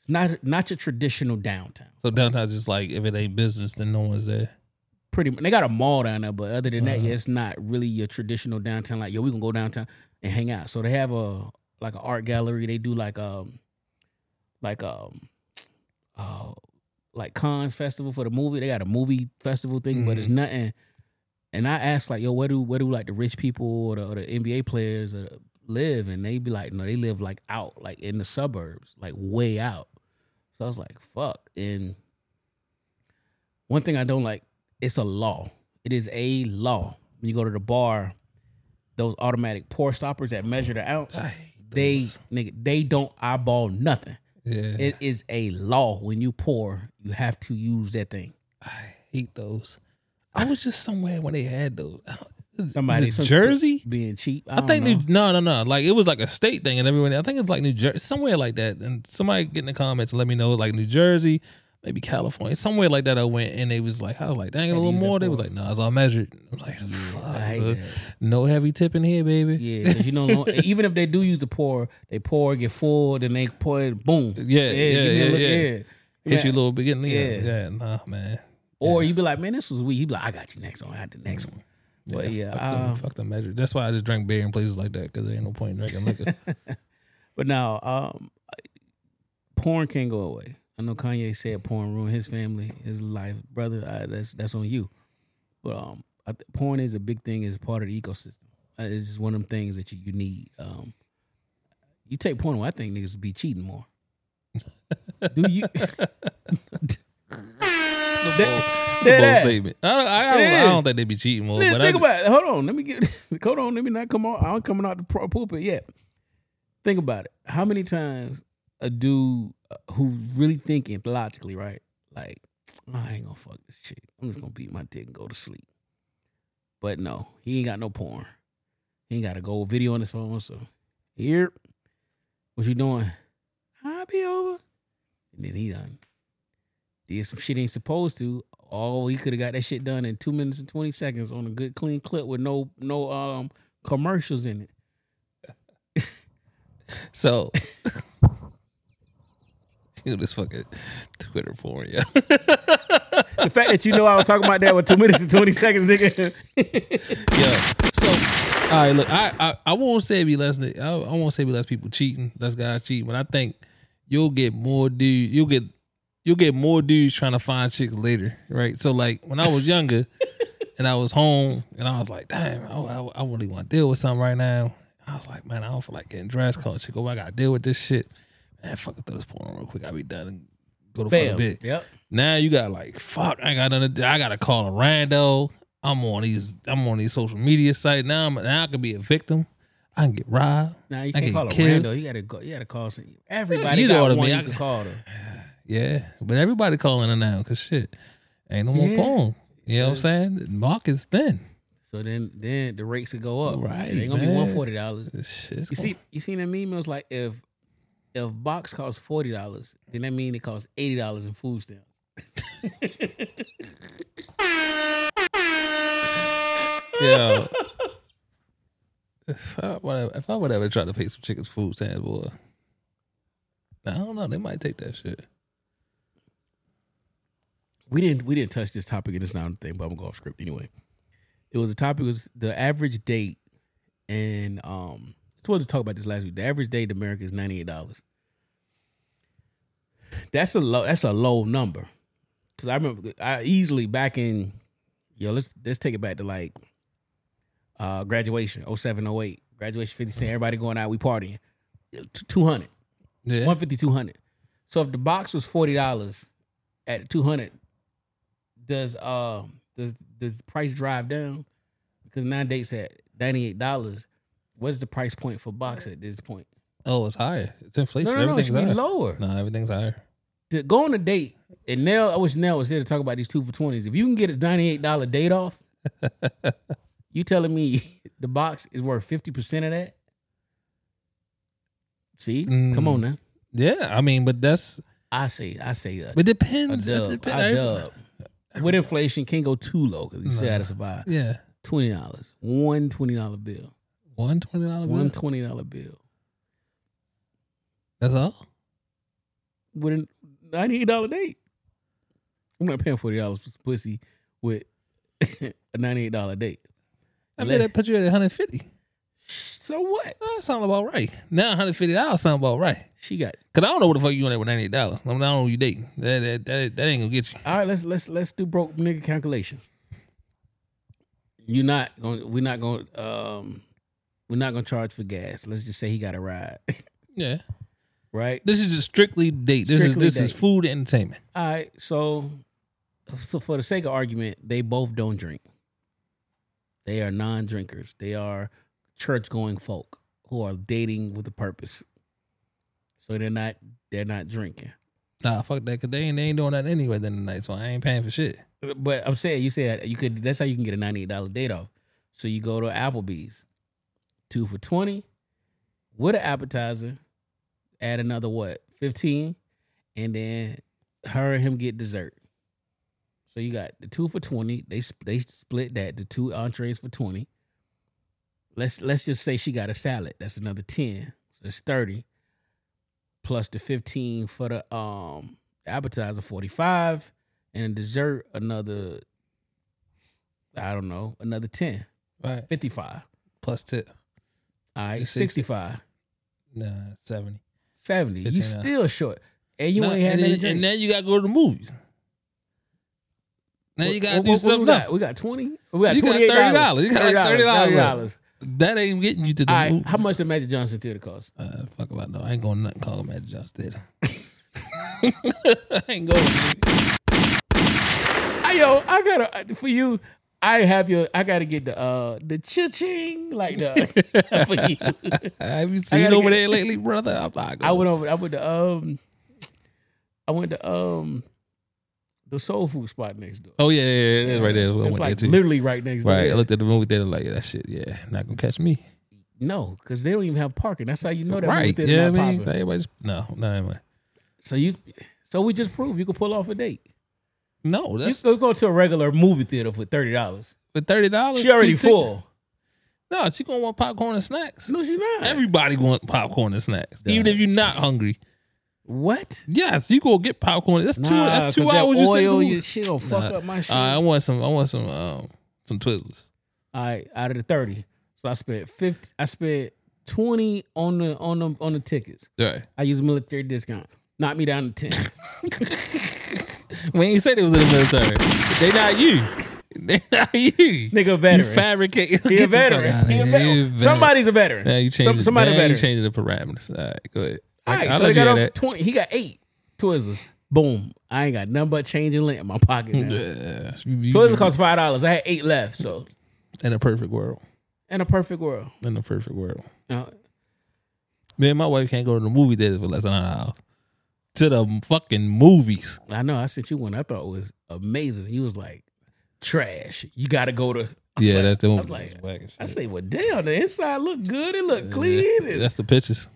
It's not not your traditional downtown. so downtown, just like if it ain't business, then no one's there. Pretty much, they got a mall down there, but other than that, Uh-huh. yeah, it's not really your traditional downtown. Like yo, we gonna go downtown and hang out. So they have a like an art gallery. They do like um like um uh like cons festival for the movie. They got a movie festival thing, but it's Mhm. nothing. And I asked like, yo, where do where do like the rich people or the, or the NBA players uh, live? And they be like, no, they live like out, like in the suburbs, like way out. So I was like, fuck. And one thing I don't like, it's a law. It is a law. When you go to the bar, those automatic pour stoppers that measure the ounce, they nigga, they don't eyeball nothing. yeah, It is a law. When you pour, you have to use that thing. I hate those. I was just somewhere when they had those. Somebody, Is some it Jersey. being cheap. I, I, think know. New, no, no, no. Like it was like a state thing, and everyone. I think it's like New Jersey, somewhere like that. And somebody get in the comments and let me know, like New Jersey, maybe California, somewhere like that. I went, and they was like, I was like, dang, a little more. They was like, no, it's all measured. I was like, Yeah, fuck, I hate bro. that. no heavy tipping here, baby. Yeah, you know, even if they do use the pour, they pour, get full, then they pour it, boom. Yeah, yeah, yeah, look- yeah. yeah. Hit you a little bit, Yeah. yeah, nah, man. Or you be like, man, this was weak. You be like, I got you next one. I got the next one. But yeah, fuck, them, uh, fuck them measure. That's why I just drink beer in places like that because there ain't no point in drinking liquor. But now, um, porn can't go away. I know Kanye said porn ruined his family, his life, brother. I, that's that's on you. But um, I th- porn is a big thing. It's part of the ecosystem. Uh, It's just one of them things that you, you need. Um, you take porn away, I think niggas be cheating more. Do you? A bold ass. statement. I, I, I, don't, I don't think they be cheating more. Think but about it. Hold on. Let me get. Hold on. Let me not come on. I'm coming out the pro- pulpit yet. Think about it. How many times a dude uh, who's really thinking logically, right? Like, I ain't gonna fuck this shit. I'm just gonna beat my dick and go to sleep. But no, he ain't got no porn. He ain't got a gold video on his phone. So here, what you doing? I'll be over. And then he done did some shit ain't supposed to. Oh, he could have got that shit done in two minutes and twenty seconds on a good clean clip with no no um commercials in it. so, you know this fucking Twitter porn, yeah. The fact that you know I was talking about that with two minutes and twenty seconds, nigga. Yeah. So, all right, look, I I, I won't say be less. I, I won't say be less people cheating, less guys cheating, but I think you'll get more dudes. You'll get you'll get more dudes trying to find chicks later, right? So, like when I was younger, and I was home, and I was like, damn, I, I, I really want to deal with something right now. I was like, man, I don't feel like getting dressed. Call chick, oh, I gotta deal with this shit. Man, fucking throw this porn on real quick. I'll be done and go to fuck a bit. Yep. Now you got like fuck. I got another. I gotta call a rando. I'm on these. I'm on these social media sites now. I'm, now I could be a victim. I can get robbed. Now you can't call a killed. rando. You gotta go. You gotta call some. Everybody you know what I mean. I- can call them. Yeah, but everybody calling her now because shit ain't no more Yeah. porn. You know what I'm saying? The market's thin. So then, then the rates will go up. Right, ain't gonna be one forty dollars. You see, you seen that meme? It was like if if box costs forty dollars, then that mean it costs eighty dollars in food stamps. Yeah. if I would ever, if I would ever try to pay some chickens food stamps, boy, I don't know. They might take that shit. We didn't we didn't touch this topic and it's not a thing, but I'm gonna go off script anyway. It was a topic was the average date and um I supposed to talk about this last week. The average date in America is ninety eight dollars. That's a low that's a low number. Cause I remember I easily back in yo, let's let's take it back to like uh graduation, 07, 08. Graduation 50 cent, everybody going out, we partying. Two hundred. Yeah. 150 200 so if the box was $40 at 200 does uh does does price drive down because nowadays at $98 what's the price point for box at this point Oh, it's higher. It's inflation. no no no it Everything's should be higher. lower No, everything's higher. to go on a date and Nell I wish Nell was here to talk about these two for 20s if you can get a $98 date off you telling me the box is worth 50% of that see come Mm. on now Yeah, I mean, but that's I say I say uh, it depends. A It depends. I dub. With inflation, can't go too low because you still had to survive. Yeah, Twenty dollars, one twenty dollar bill, one twenty dollar bill. one twenty dollar bill That's all. with a ninety eight dollar date. I'm not paying forty dollars for some pussy with a ninety eight dollar date. I mean, that put you at one hundred fifty. So what? That sound about right. Now one hundred fifty dollars sound about right. She got. Cause I don't know what the fuck you on there with ninety eight dollars. I, mean, I don't know who you dating. That, that that that ain't gonna get you. All right, let's let's let's do broke nigga calculations. You're not going. We're not going. Um, we're not going to charge for gas. Let's just say he got a ride, Yeah. right? This is just strictly date. This Strictly is this is date. food and entertainment. All right, so so for the sake of argument, they both don't drink. They are non-drinkers. They are church-going folk who are dating with a purpose. So they're not they're not drinking. Nah, fuck that. Cause they ain't they ain't doing that anyway. Then the night, so I ain't paying for shit. But I'm saying you said you could. That's how you can get a ninety-eight dollar date off. So you go to Applebee's, two for twenty, with an appetizer, add another what fifteen, and then her and him get dessert. So you got the two for twenty. They they split that. The two entrees for twenty. Let's let's just say she got a salad. That's another ten. So it's thirty. Plus the fifteen for the um appetizer, forty five and a dessert another I don't know, another 10. Right. 55. Plus tip. All right, sixty five. Nah, seventy. 70. You 15 now. still short. And you Nah, ain't had and, then, and then you gotta go to the movies. Now you gotta what- do what something. we got? We got 20? We got You got $30. You got like $30 $30. That ain't getting you to the All right, movies. how much did Magic Johnson Theater cost? Uh, fuck about no. I ain't going to nothing call Magic Johnson Theater. I ain't going. Hey, yo, I gotta for you. I have your. I gotta get the uh the cha-ching like the for you. Have you seen over get- there lately, brother? I'm not I went over. I went to um. I went to um, the soul food spot next door. Oh yeah, yeah, yeah, right there. It's like literally right next door. Right, I looked at the movie theater like that shit. Yeah, not gonna catch me. No, because they don't even have parking. That's how you know that movie right? theater Yeah, I mean, everybody's no, no, anyway. So you, so we just proved you can pull off a date. No, You that's can go to a regular movie theater for thirty dollars. for thirty dollars. She already full. No, she gonna want popcorn and snacks. No, she not. Everybody want popcorn and snacks, even if you're not hungry. What? Yes, you go get popcorn. That's two. Nah, That's two 'cause that hours. you sit in the oil, movie. you, she gonna fuck Nah. up my shit. Uh, I want some. I want some. Um, some Twizzlers. All right, out of the thirty, so I spent fifty. I spent twenty on the on the on the tickets. Right. I use a military discount. Knock me down to ten. when you said it was in the military. They not you. They not you. Nigga, a You veteran. fabricate. He a Get the fuck veteran. He a veteran. You. Somebody's a veteran. Now you Some- somebody now a you veteran. changing the parameters. All right, go ahead. All right, I, so they got twenty. He got eight Twizzlers. Boom. I ain't got nothing but change and lint in my pocket now. Yeah. Twizzlers cost five dollars. I had eight left. So in a perfect world. in a perfect world. In a perfect world. Now, Me and my wife can't go to the movie theater for less than an hour. To the fucking movies. I know I sent you one I thought was amazing. He was like, trash. You gotta go to I Yeah, said- that's the I was like, I say, well, damn, the inside look good. It look clean. It- That's the pictures.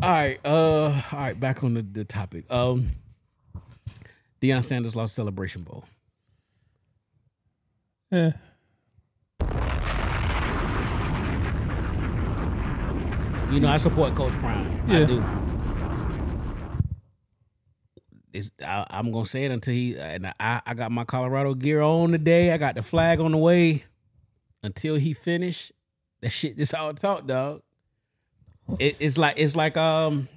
All right, uh, all right, back on the, the topic. Um, Deion Sanders lost Celebration Bowl. Yeah. You know, I support Coach Prime. I Yeah. do. It's, I, I'm gonna say it until he and I, I got my Colorado gear on today. I got the flag on the way. Until he finish, that shit just all talk, dog. It, it's like it's like um,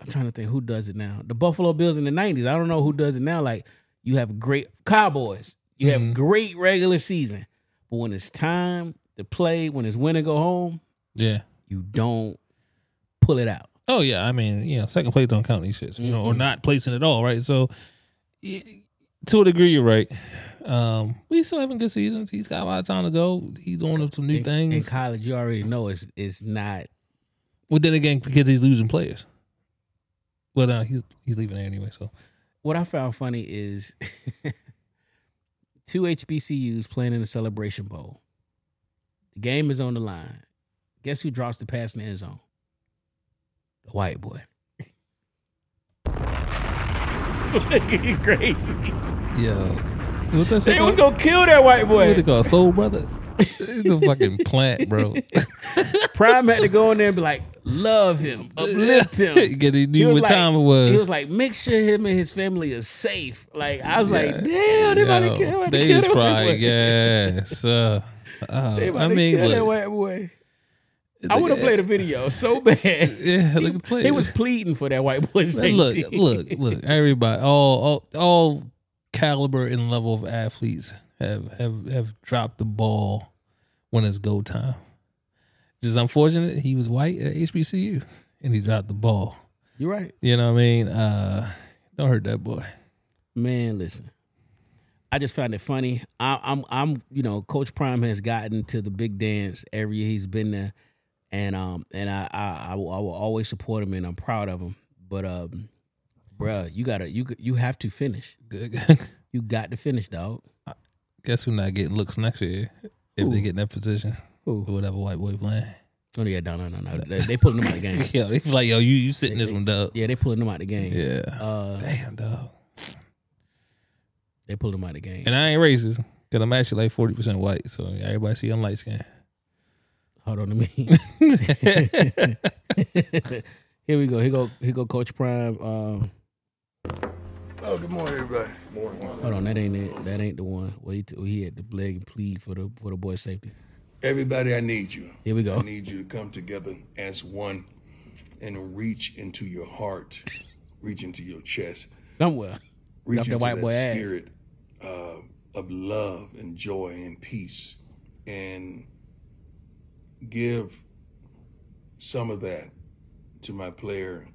I'm trying to think who does it now. The Buffalo Bills in the '90s. I don't know who does it now. Like you have great Cowboys. You have Mhm. great regular season, but when it's time to play, when it's win or go home, Yeah. you don't pull it out. Oh yeah, I mean, you know, second place don't count these shits, you know, or not placing at all, right? So, y- to a degree, you're right. Um, we still having good seasons. He's got a lot of time to go. He's doing some new in, things. in college, you already know it's it's not. But then again, because he's losing players. Well, no, he's he's leaving there anyway. So What I found funny is two HBCUs playing in the Celebration Bowl. The game is on the line. Guess who drops the pass in the end zone? The white boy. Looking crazy. yeah, what that shit They was called? gonna kill that white boy. What they boy. call soul brother? A fucking plant, bro. Prime had to go in there and be like, love him, uplift him. Because he knew what like- time it was. He was like, make sure him and his family are safe. Like I was Yeah. like, damn, they about to Yo, kill, about to they kill was that white probably boy. Uh, uh, They about I to mean, kill that look, white boy. I would have played a video so bad. Yeah, look play. He was pleading for that white boy's Man, look, look, look. Everybody, all, all, all caliber and level of athletes have have have dropped the ball when it's go time. Just unfortunate, he was white at HBCU and he dropped the ball. You're right, You know what I mean? Uh, don't hurt that boy. man. Listen, I just found it funny. I, I'm, I'm, you know, Coach Prime has gotten to the big dance every year he's been there, and um, and I, I, I will, I will always support him, and I'm proud of him. But um, bruh, you gotta, you, you have to finish. You got to finish, dog. Guess who not getting looks next year if they get in that position? Who? Whatever white boy playing. Oh yeah, no, no, no, no. They, they pulling them out the game. Yo, they like, yo, you you sitting this one, dog. Yeah, they pulling them out the game. Yeah. Uh, Damn, dog. they pulling them out the game. And I ain't racist because I'm actually like forty percent white, so everybody see I'm light skinned. Hold on to me. Here we go. Here go. Here go. Coach Prime. Um, Oh, good morning, everybody. Morning. Hold on, that ain't it. That ain't the one where he, t- he had to leg and plead for the for the boy's safety. Everybody, I need you. Here we go. I need you to come together as one and reach into your heart, reach into your chest, Somewhere. reach Up that into white that boy spirit uh, of love and joy and peace, and give some of that to my player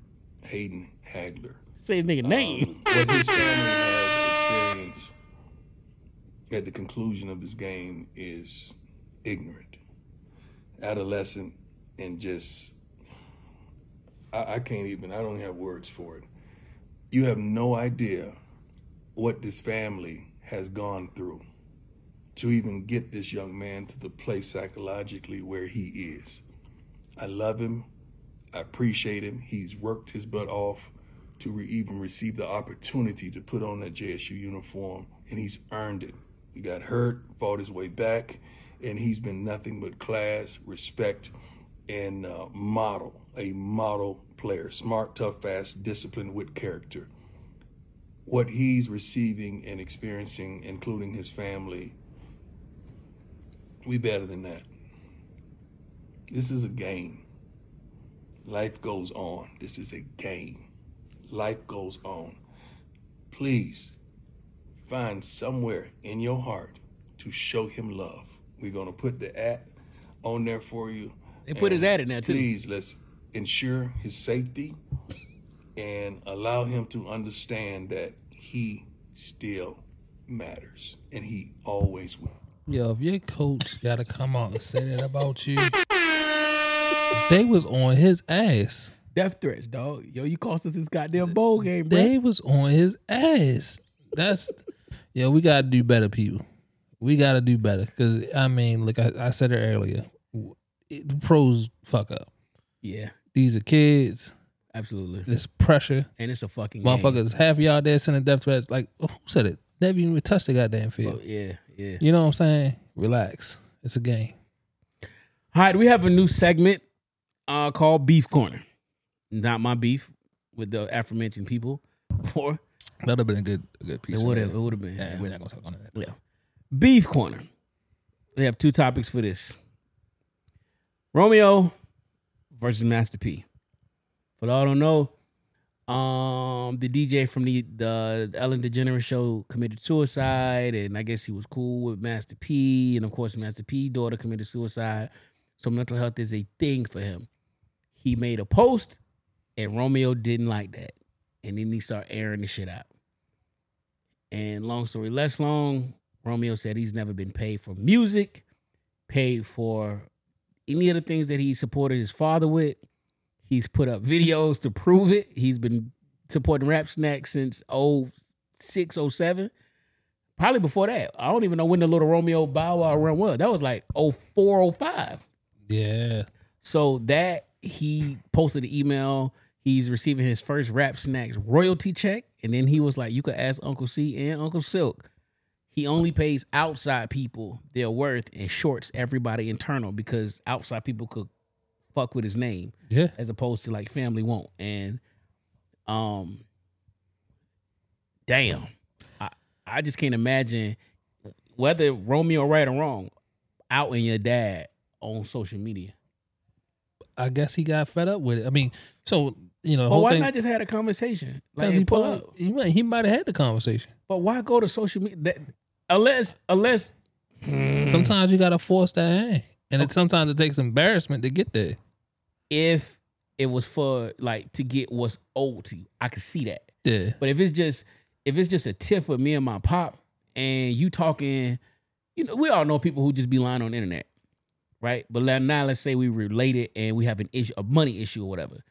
Hayden Hagler. Say the nigga um, name. what his family has experienced at the conclusion of this game is ignorant, adolescent, and just I, I can't even. I don't have words for it. You have no idea what this family has gone through to even get this young man to the place psychologically where he is. I love him. I appreciate him. He's worked his butt off to re- even receive the opportunity to put on that JSU uniform, and he's earned it. He got hurt, fought his way back, and he's been nothing but class, respect, and uh, model. A model player, smart, tough, fast, disciplined with character. What he's receiving and experiencing, including his family, we better than that. This is a game. Life goes on. This is a game. Life goes on. Please find somewhere in your heart to show him love. We're going to put the at on there for you. They put his ad in there, too. Please, let's ensure his safety and allow him to understand that he still matters and he always will. Yo, if your coach got to come out and say that about you, they was on his ass. Death threats, dog. Yo, you cost us this goddamn bowl game, bro. They was on his ass. That's yo. We gotta do better, people. We gotta do better because I mean, look, I, I said it earlier. It, the pros fuck up. Yeah, These are kids. absolutely. There's pressure. And it's a fucking game. Motherfuckers, half of y'all there sending death threats. Like, who said it? Never even touched the goddamn field. Oh, yeah, yeah. You know what I'm saying? Relax. It's a game. All right, we have a new segment uh, called Beef Corner. Not my beef with the aforementioned people before. That'd have been a good, a good piece. It would have. it. It would have been. Yeah, we're not gonna talk on that. Yeah. Beef Corner. We have two topics for this. Romeo versus Master P. For all I don't know, um, the DJ from the the Ellen DeGeneres show committed suicide, and I guess he was cool with Master P, and of course, Master P daughter committed suicide. So mental health is a thing for him. He made a post, and Romeo didn't like that, and then he started airing the shit out. And long story less long, Romeo said he's never been paid for music, paid for any of the things that he supported his father with. He's put up videos to prove it. He's been supporting Rap Snack since 06, 07. Probably before that. I don't even know when the little Romeo Bow Wow run was. That was like 04, 05. Yeah. So that he posted an email. He's receiving his first Rap Snacks royalty check, and then he was like, "You could ask Uncle C and Uncle Silk." He only pays outside people their worth and shorts everybody internal because outside people could fuck with his name, Yeah. as opposed to like family won't. And um, damn, I I just can't imagine whether Romeo right or wrong, out in your dad on social media. I guess he got fed up with it. I mean, so you know, the But whole why thing. not just had a conversation? Like, he, pull up. he might, he might have had the conversation. But why go to social media? That, unless, unless Sometimes you gotta force that hand, and it sometimes it takes embarrassment to get there. if it was for like to get what's owed to you, I could see that. Yeah, But if it's just if it's just a tiff with me and my pop, and you talking, you know, we all know people who just be lying on the internet, right? But now, now let's say we related and we have an issue, a money issue or whatever.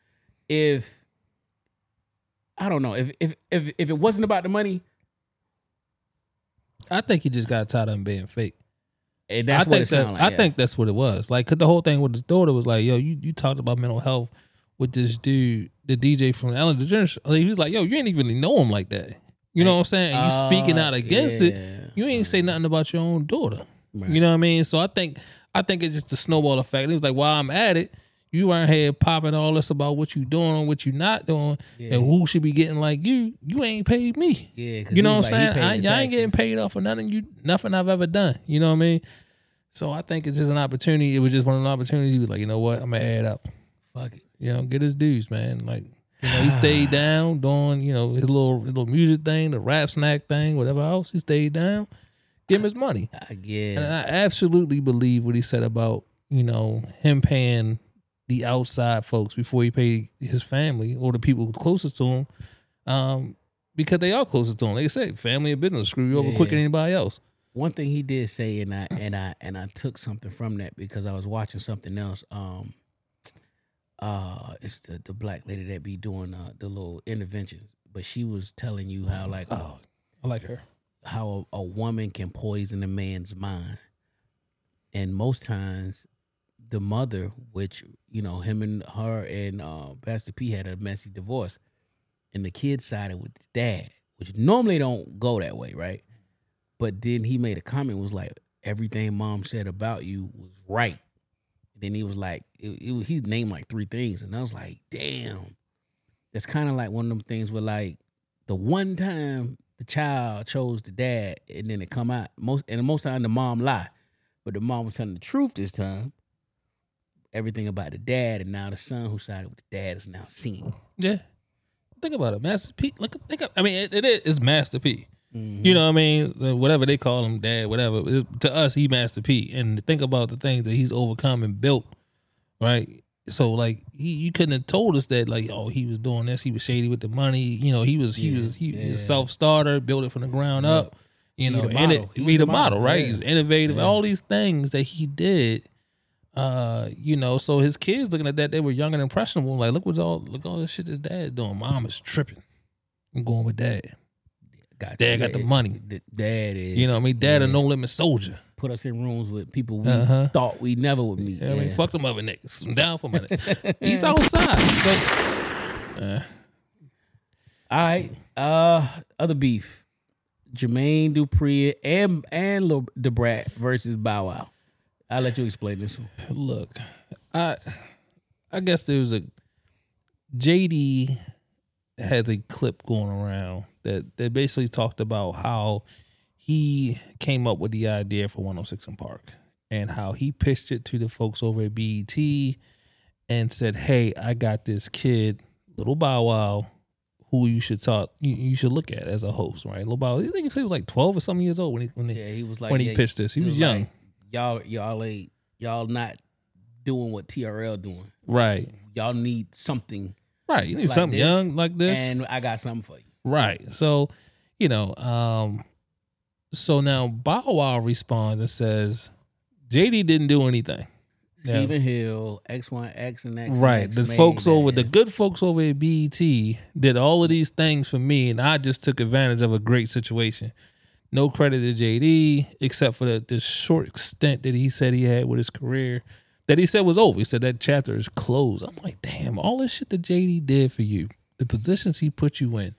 If I don't know if if if if it wasn't about the money, I think he just got tired of him being fake. And that's I what think it that, like. I yeah. think that's what it was. Like, 'cause the whole thing with his daughter was like, "Yo, you you talked about mental health with this dude, the DJ from Ellen DeGeneres." Like, he was like, "Yo, you ain't even really know him like that." You know what I'm saying? And you speaking Uh, out against yeah. it. You ain't say nothing about your own daughter. Right. You know what I mean? So I think I think it's just the snowball effect. He was like, "While I'm at it, You aren't here popping all this about what you doing and what you not doing, Yeah. and who should be getting like you. You ain't paid me. yeah You know what I'm like, saying? I, I ain't getting paid off for nothing you nothing I've ever done. You know what I mean? So I think it's just an opportunity. It was just one of the opportunities. He was like, you know what? I'm gonna add up. Fuck it. You know, get his dues, man. Like, you know, he stayed down doing, you know, his little little music thing, the rap snack thing, whatever else. He stayed down. Give him his money. I get. And. I absolutely believe what he said about, you know, him paying the outside folks before he paid his family or the people closest to him. Um, because they are closest to him. Like I said, family and business screw you over quicker than anybody else. One thing he did say, and I and I and I took something from that because I was watching something else. Um, uh, it's the the black lady that be doing uh, the little interventions, but she was telling you how like Oh, I like her. how a, a woman can poison a man's mind, and most times the mother, which you know him and her and uh, Master P had a messy divorce, and the kid sided with the dad, which normally don't go that way, right? But then he made a comment was like everything mom said about you was right. Then he was like, it, it, he named like three things, and I was like, damn. That's kind of like one of them things where like the one time the child chose the dad, and then it come out most and most time the mom lie, but the mom was telling the truth this time. Everything about the dad, and now the son who sided with the dad is now seen. Yeah. Think about it. Master P. Look, think of, I mean, it, it is it's Master P. Mm-hmm. You know what I mean? Whatever they call him, dad, whatever. It- to us, he Master P. And think about the things that he's overcome and built, right? So like he, you couldn't have told us that like oh he was doing this, he was shady with the money. You know he was he Yeah, was he was yeah. a self starter, built it from the ground up. You He know, and it. He he, the the model, model, right? yeah. He's innovative. Yeah. All these things that he did. Uh, you know, so his kids looking at that, they were young and impressionable. Like, look what all look all this shit his dad's doing. Mom is tripping. I'm going with dad. Got Dad got the money. Dad is. You know what I mean? Dad a no limit soldier. Put us in rooms with people we Uh-huh. thought we never would meet. Yeah, I mean, fuck them other niggas. I'm down for my nigga. He's outside. So uh, All right. Uh, other beef. Jermaine Dupri and and Lil Da Brat versus Bow Wow. I'll let you explain this one. look, I I guess there was a JD has a clip going around that that basically talked about how he came up with the idea for 106 & Park and how he pitched it to the folks over at BET and said, "Hey, I got this kid, little Bow Wow, who you should talk, you, you should look at as a host, right? Little Bow, I think he was like 12 or something years old when he when he, Yeah, he was like when he yeah, pitched this. He, was, young, like, y'all, y'all ain't y'all not doing what TRL doing. right? Y'all need something, Right, you need Like something this, young like this, and I got something for you. Right. So, you know, um, so now Bow Wow responds and says, JD didn't do anything. Yeah. Stephen Hill, X One X and X. Right. X The folks that. over the good folks over at BET did all of these things for me and I just took advantage of a great situation. No credit to JD except for the, the short stint that he said he had with his career that he said was over. He said that chapter is closed. I'm like, damn, all this shit that JD did for you, the positions he put you in.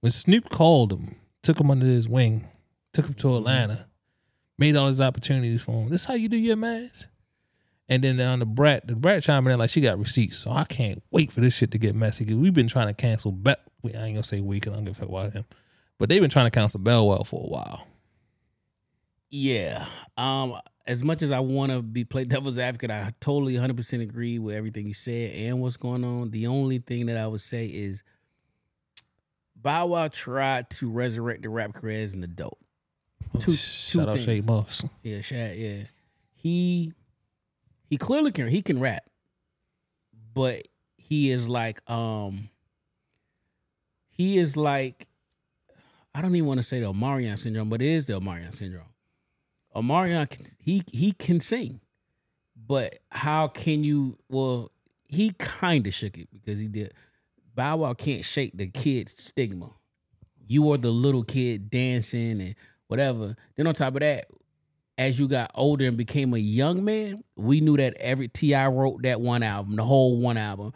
When Snoop called him, took him under his wing, took him to Atlanta, made all his opportunities for him. This how you do your mans? And then on the brat, the brat chiming in like she got receipts. So I can't wait for this shit to get messy because we've been trying to cancel. Be- I ain't gonna say we because I don't give a fuck about him, but they've been trying to cancel Bow Wow for a while. Yeah. Um. As much as I want to be play devil's advocate, I totally 100 percent agree with everything you said and what's going on. The only thing that I would say is Bow Wow tried to resurrect the rap career as an adult. Two, Shout two out things. Shad Moss. Yeah, Shad. Yeah, he he clearly can he can rap, but he is like um he is like I don't even want to say the Omarion syndrome, but it is the Omarion syndrome. Omarion he he can sing, but how can you? Well, he kind of shook it because he did. Bow Wow can't shake the kid stigma. You are the little kid dancing and whatever. Then on top of that, as you got older and became a young man, we knew that every Ti wrote that one album, the whole one album.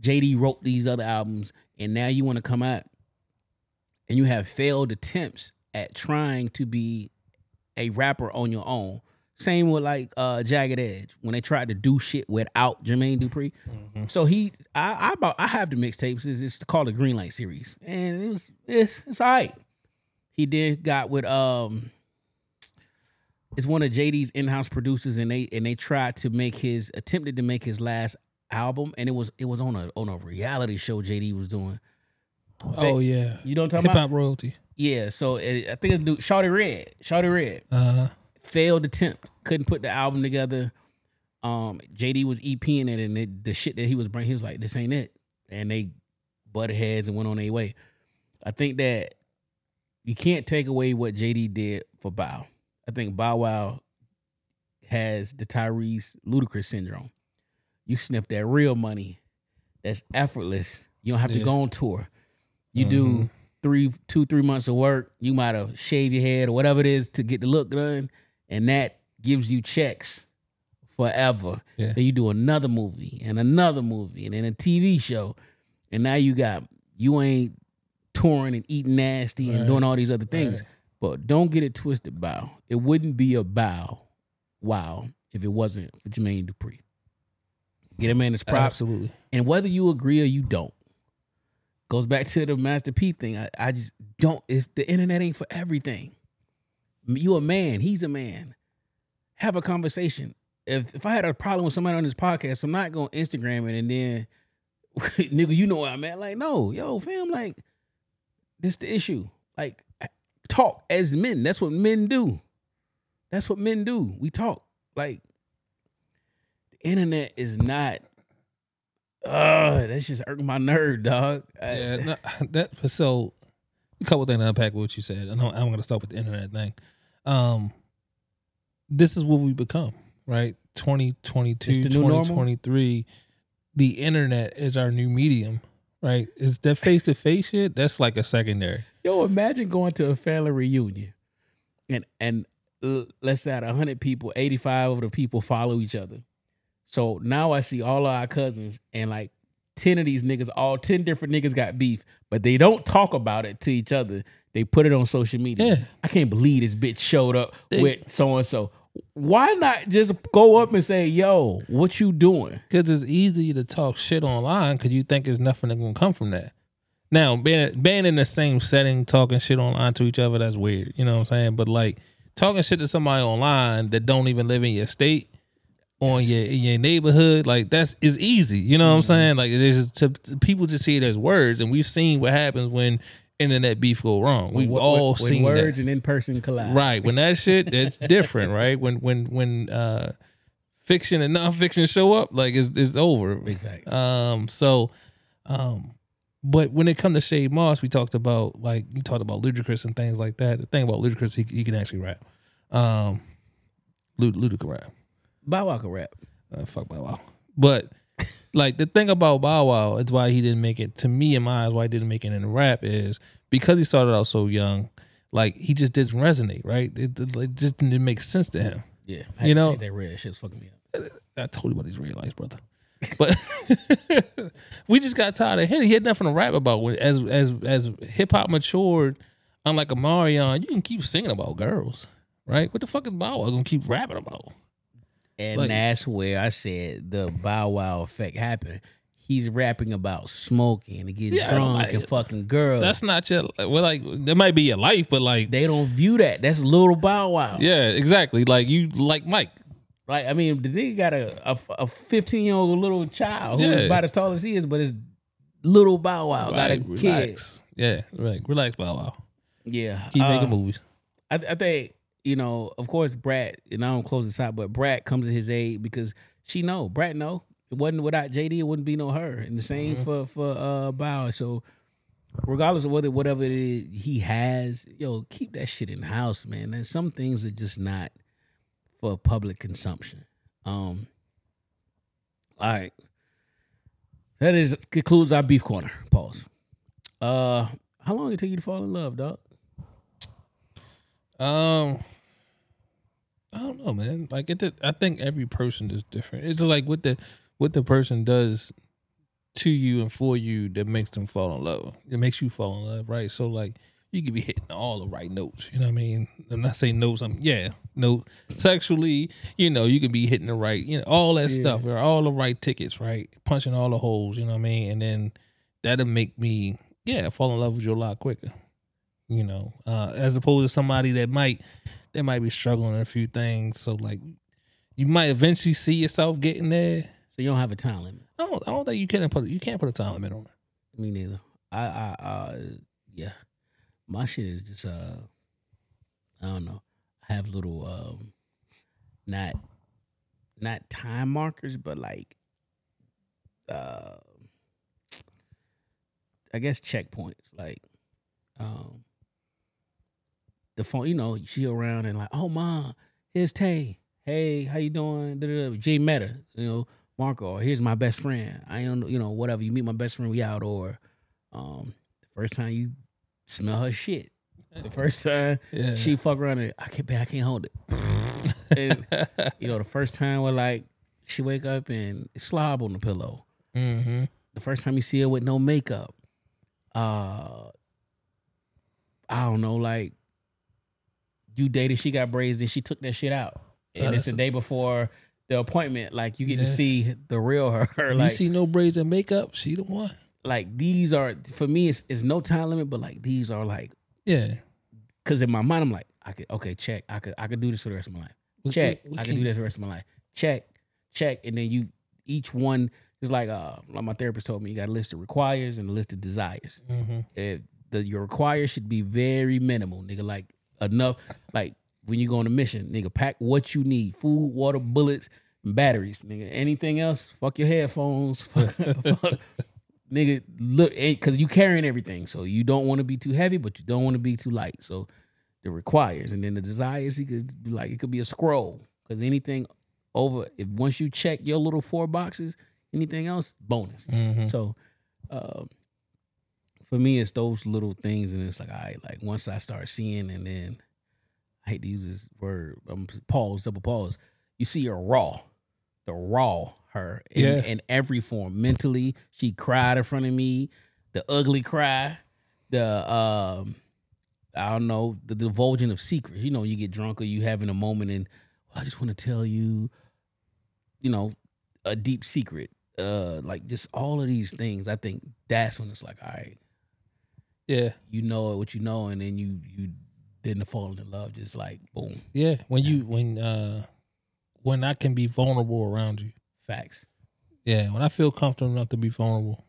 JD wrote these other albums, and now you want to come out and you have failed attempts at trying to be a rapper on your own. Same with like uh Jagged Edge when they tried to do shit without Jermaine Dupri. So he, I, I bought, I have the mixtapes. It's, it's called the Green Light series, and it was it's it's all right. He did got with um, it's one of JD's in-house producers, and they and they tried to make his attempted to make his last album, and it was it was on a on a reality show JD was doing. Oh yeah, You know what I'm talking hip about? hop royalty. Yeah, so it, I think it's do Shawty Redd. Shawty Redd Uh, failed attempt. Couldn't put the album together. Um, JD was EPing it, and it, the shit that he was bringing, he was like, "This ain't it," and they butted heads and went on their way. I think that you can't take away what JD did for Bow. I think Bow Wow has the Tyrese Ludacris syndrome. You sniff that real money, that's effortless. You don't have to go on tour. You do mm-hmm. three, two, three months of work. You might have shaved your head or whatever it is to get the look done, and that gives you checks forever. Yeah. Then you do another movie and another movie and then a TV show, and now you got you ain't touring and eating nasty and Right. doing all these other things. Right. But don't get it twisted, bow. It wouldn't be a bow, wow, if it wasn't for Jermaine Dupri. Get a man his props. absolutely. And whether you agree or you don't, goes back to the Master P thing. I, I just don't. It's the internet ain't for everything. You a man. He's a man. Have a conversation. If if I had a problem with somebody on this podcast, I'm not gonna Instagram it and then, nigga, you know where I'm at. Like, no, yo, fam, like, this the issue. Like, talk as men. That's what men do. That's what men do. We talk. Like, the internet is not. Uh, that's just irking my nerve, dog. Yeah, no, that so a couple things to unpack with what you said. I know I'm gonna start with the internet thing. Um this is what we become, right? 2022, It's the new normal? 2023. The internet is our new medium, right? Is that face to face shit? That's like a secondary. Yo, imagine going to a family reunion, and and uh, let's say out of hundred people, eighty five of the people follow each other. So now I see all of our cousins, and like ten of these niggas, all ten different niggas got beef, but they don't talk about it to each other. They put it on social media. Yeah. I can't believe this bitch showed up They- with so and so. Why not just go up and say, "Yo, what you doing?" Because it's easy to talk shit online because you think there's nothing that's gonna come from that. Now, being being in the same setting, talking shit online to each other, that's weird. You know what I'm saying? But like talking shit to somebody online that don't even live in your state, on your in your neighborhood, like that's is easy. You know what I'm saying? Like there's to, to- people just see it as words, and we've seen what happens when internet beef go wrong. We've When- all when seen words that. and in person collide. Right. When that shit that's different, right? When when when uh fiction and nonfiction show up, like it's it's over. Facts. Um so um but when it come to Shad Moss, we talked about like you talked about Ludacris and things like that. The thing about Ludacris, he, he can actually rap. Um Lud- Ludacris rap. Bow Wow can rap. Uh, fuck Bow Wow. But like the thing about Bow Wow, it's why he didn't make it. To me, in my eyes, why he didn't make it in rap is because he started out so young. Like he just didn't resonate, right? It, it, it just didn't make sense to him. Yeah, You know- take that red shit was fucking me up. I told you about these red lights, brother. But we just got tired of him. He had nothing to rap about. When as as as hip hop matured, unlike Omarion, you can keep singing about girls, right? What the fuck is Bow Wow gonna keep rapping about? And Like- that's where I said the Bow Wow effect happened. He's rapping about smoking and getting Yeah, drunk like- and fucking girls. That's not your well, like that might be your life, but like they don't view that. That's little Bow Wow. Yeah, exactly. Like you like Mike. Like I mean, the nigga got a a fifteen year old little child who's Yeah. about as tall as he is, but it's little Bow Wow got a Right, kid. Yeah, right. Relax, Bow Wow. Yeah, Keep uh, making movies. I, I think you know, of course, Brat. And I don't close this out, but Brat comes to his aid because she know Brat know it wasn't without JD, it wouldn't be no her. And the same Mm-hmm. for for uh Bow. So regardless of whether whatever it is he has, yo, keep that shit in the house, man. And some things are just not for public consumption. Um. All right. That is concludes our beef corner. Pause. Uh, how long did it take you to fall in love, dog? Um, I don't know, man. Like it, did- I think every person is different. It's just like what the what the person does to you and for you that makes them fall in love. It makes you fall in love, right? So like you could be hitting all the right notes. You know what I mean? I'm not saying notes. I'm yeah, no sexually. You know, you could be hitting the right. You know, all that stuff. Or all the right tickets. Right, punching all the holes. You know what I mean? And then that'll make me yeah fall in love with you a lot quicker. You know, uh, as opposed to somebody that might that might be struggling in a few things. So like, you might eventually see yourself getting there. So you don't have a time limit. I don't, I don't think you can put you can't put a time limit on it. Me neither. I, I, uh, yeah, my shit is just, uh, I don't know. I have little, um, not, not time markers, but like, uh, I guess checkpoints. Like, um, the phone, you know, she around and like, oh mom, here's Tay. Hey, how you doing? Da-da-da. J Meta, you know, Marco. Or here's my best friend. I don't, you know, whatever. You meet my best friend, we out. Or, um, the first time you smell her shit. The first time Yeah. she fuck around and I can't, I can't hold it. and you know, the first time where like she wake up and slob on the pillow. Mm-hmm. The first time you see her with no makeup. Uh, I don't know, like you dated, she got braids, then she took that shit out, and Oh, it's the a- day before the appointment. Like you get to see the real her. you see no braids and makeup, she the one. like these are for me. It's, it's no time limit, but like these are like Yeah. because in my mind I'm like I could okay check I could I could do this for the rest of my life. We- Check we- we I can- do this for the rest of my life. Check check and then you each one is like uh like my therapist told me you got a list of requires and a list of desires. Mhm. If the your requires should be very minimal, nigga. Like enough like when you go on a mission, nigga, pack what you need: food, water, bullets, and batteries, nigga. Anything else? Fuck your headphones. Fuck, fuck- nigga. Look, because you carrying everything, so you don't want to be too heavy, but you don't want to be too light. So the requires, and then the desires, you could be like it could be a scroll because anything over if once you check your little four boxes, anything else bonus. Mhm. So. Um, for me, it's those little things, and it's like, all right, like once I start seeing, and then I hate to use this word, um, pause, double pause. You see her raw, the raw her in, Yeah. in every form. Mentally, she cried in front of me, the ugly cry, the um, I don't know, the divulging of secrets. You know, you get drunk or you having a moment, and I just want to tell you, you know, a deep secret. Uh, like just all of these things. I think that's when it's like, all right, Yeah. you know what you know, and then you you didn't fall in love, just like boom, Yeah. When you when uh when I can be vulnerable around you. facts. Yeah. When I feel comfortable enough to be vulnerable,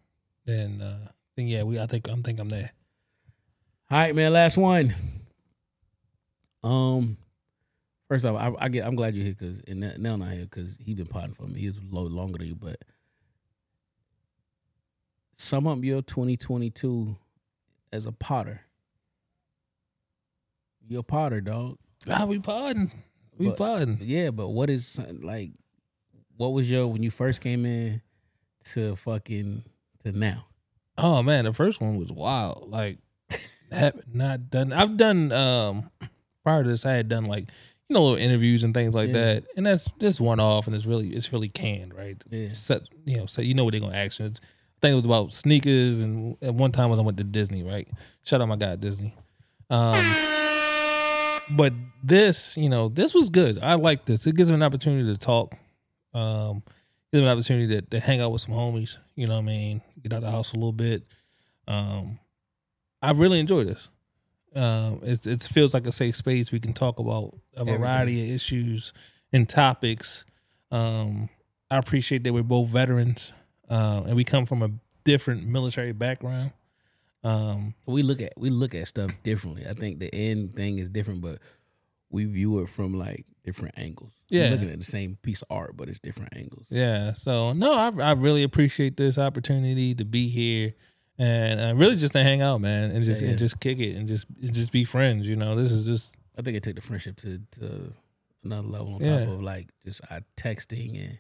then uh then yeah, we I think I'm think I'm there. All right, man. Last one. Um, first off, I, I get I'm glad you're here because and Nell not here because he been podding for me. He was a little longer than you, but sum up your 2022 as a podder. You're a podder, dog. Ah, we pardon. We But- pardon. Yeah, but what is like? What was your when you first came in to fucking to now? Oh man, the first one was wild. Like have not done I've done um prior to this I had done like you know little interviews and things like Yeah. that. And that's just one off and it's really it's really canned, right? Yeah. Set you know, so you know what they're gonna ask you. It's- It was about sneakers and at one time when I went to Disney, right? Shout out my guy Disney. Um but this, you know, this was good. I like this. It gives them an opportunity to talk. Um, gives them an opportunity to, to hang out with some homies. You know what I mean? Get out of the house a little bit. Um, I really enjoy this. Um, it it feels like a safe space. We can talk about a variety of issues and topics. Um, I appreciate that we're both veterans, uh, and we come from a different military background. Um, we look at we look at stuff differently. I think the end thing is different, but we view it from like different angles. Yeah. We're looking at the same piece of art, but it's different angles. Yeah. So no, I I really appreciate this opportunity to be here and uh, really just to hang out, man, and just Yeah, yeah. and just kick it and just and just be friends. You know, this is just I think it took the friendship to, to another level on Yeah. top of like just our texting and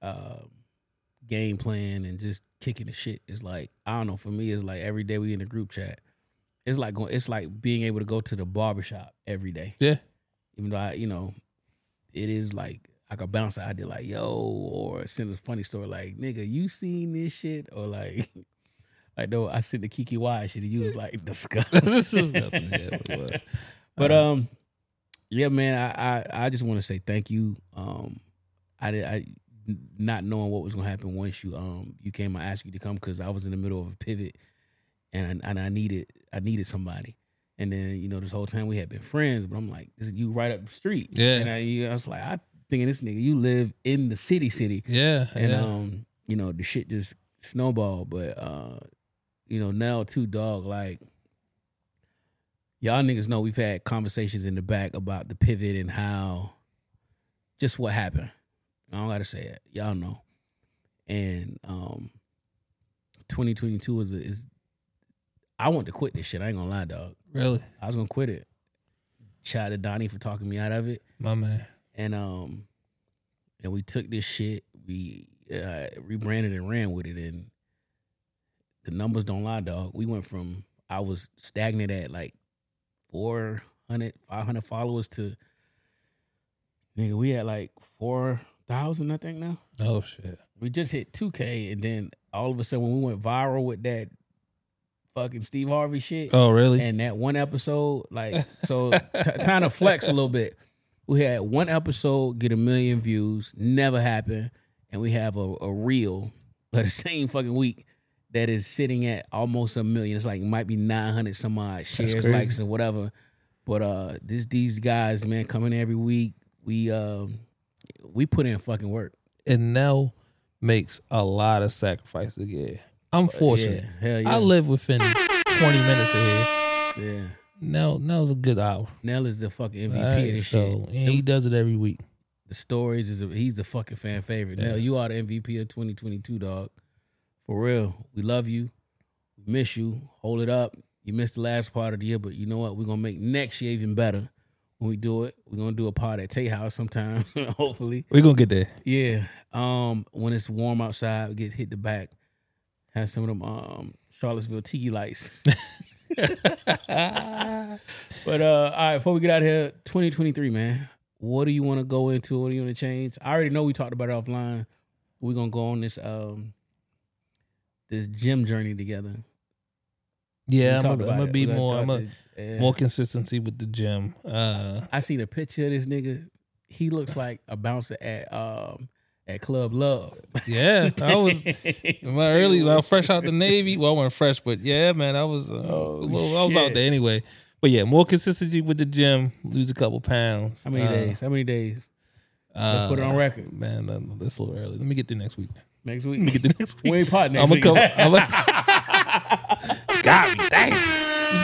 um, game plan and just kicking the shit. It's like I don't know. For me, it's like every day we in the group chat. It's like going. It's like being able to go to the barbershop every day. yeah, even though I, you know, it is like I could bounce an idea like, yo, or send a funny story like, nigga, you seen this shit? Or like, like though I sent the Kiki Y shit, and you was like disgusting. This is disgusting. Yeah, it was. But Uh, um, yeah, man, I I, I just want to say thank you. Um, I did I not knowing what was gonna happen once you um you came. I asked you to come because I was in the middle of a pivot, and I, and I needed I needed somebody. And then you know this whole time we had been friends, but I'm like, this is you right up the street. Yeah. and I, you know, I was like, I thinking this nigga, you live in the city, city. Yeah, And yeah. um, you know, the shit just snowballed. But uh, you know, now too, dog, like y'all niggas know we've had conversations in the back about the pivot and how just what happened. I don't gotta say it. Y'all know. And um 2022 is is I want to quit this shit. I ain't gonna lie, dog. really, I was gonna quit it. Shout out to Donnie for talking me out of it my man. and um and we took this shit we uh, rebranded and ran with it and the numbers don't lie dog we went from i was stagnant at like 400 500 followers to nigga we had like 4000 i think now Oh shit. we just hit 2k and then all of a sudden when we went viral with that fucking steve harvey shit Oh really? and that one episode, like, so t- time to flex a little bit. We had one episode get a million views, never happened, and we have a, a reel of the same fucking week that is sitting at almost a million. It's like might be nine hundred some odd shares, likes, and whatever. But uh, this these guys, man, coming every week. We um, we put in fucking work. and Nell makes a lot of sacrifices get. I'm fortunate. Yeah, hell yeah. I live within 20 minutes of here. Yeah, Nell, Nell's a good hour. Nell is the fucking MVP Alright, of this so shit. and he does it every week. the stories is a, he's a fucking fan favorite. Now you are the MVP of 2022, dog. For real, we love you. We miss you. Hold it up. You missed the last part of the year, but you know what? We're gonna make next year even better when we do it. We're gonna do a part at Tay House sometime, hopefully. We're gonna get there. Yeah. Um, when it's warm outside, we get hit the back. Have some of them um Charlottesville tiki lights. but uh, all right, before we get out of here, 2023, man. What do you want to go into? What do you want to change? I already know we talked about it offline. We're gonna go on this um this gym journey together. Yeah, I'm gonna, I'm gonna be more. I'm gonna. Yeah. more consistency with the gym. Uh, I seen a picture of this nigga. He looks like a bouncer at um at Club Love. yeah, I was my early, well, fresh out the Navy. Well, I wasn't fresh, but yeah, man, I was. Uh, Oh, well, I was out there anyway. But yeah, more consistency with the gym. Lose a couple pounds. How many Uh, days? How many days? Let's put it on uh, record. Man, that- that's a little early. Let me get through next week. Next week. Let me get through next week. We ain't pot next I'm week. come. I'm gonna, God damn.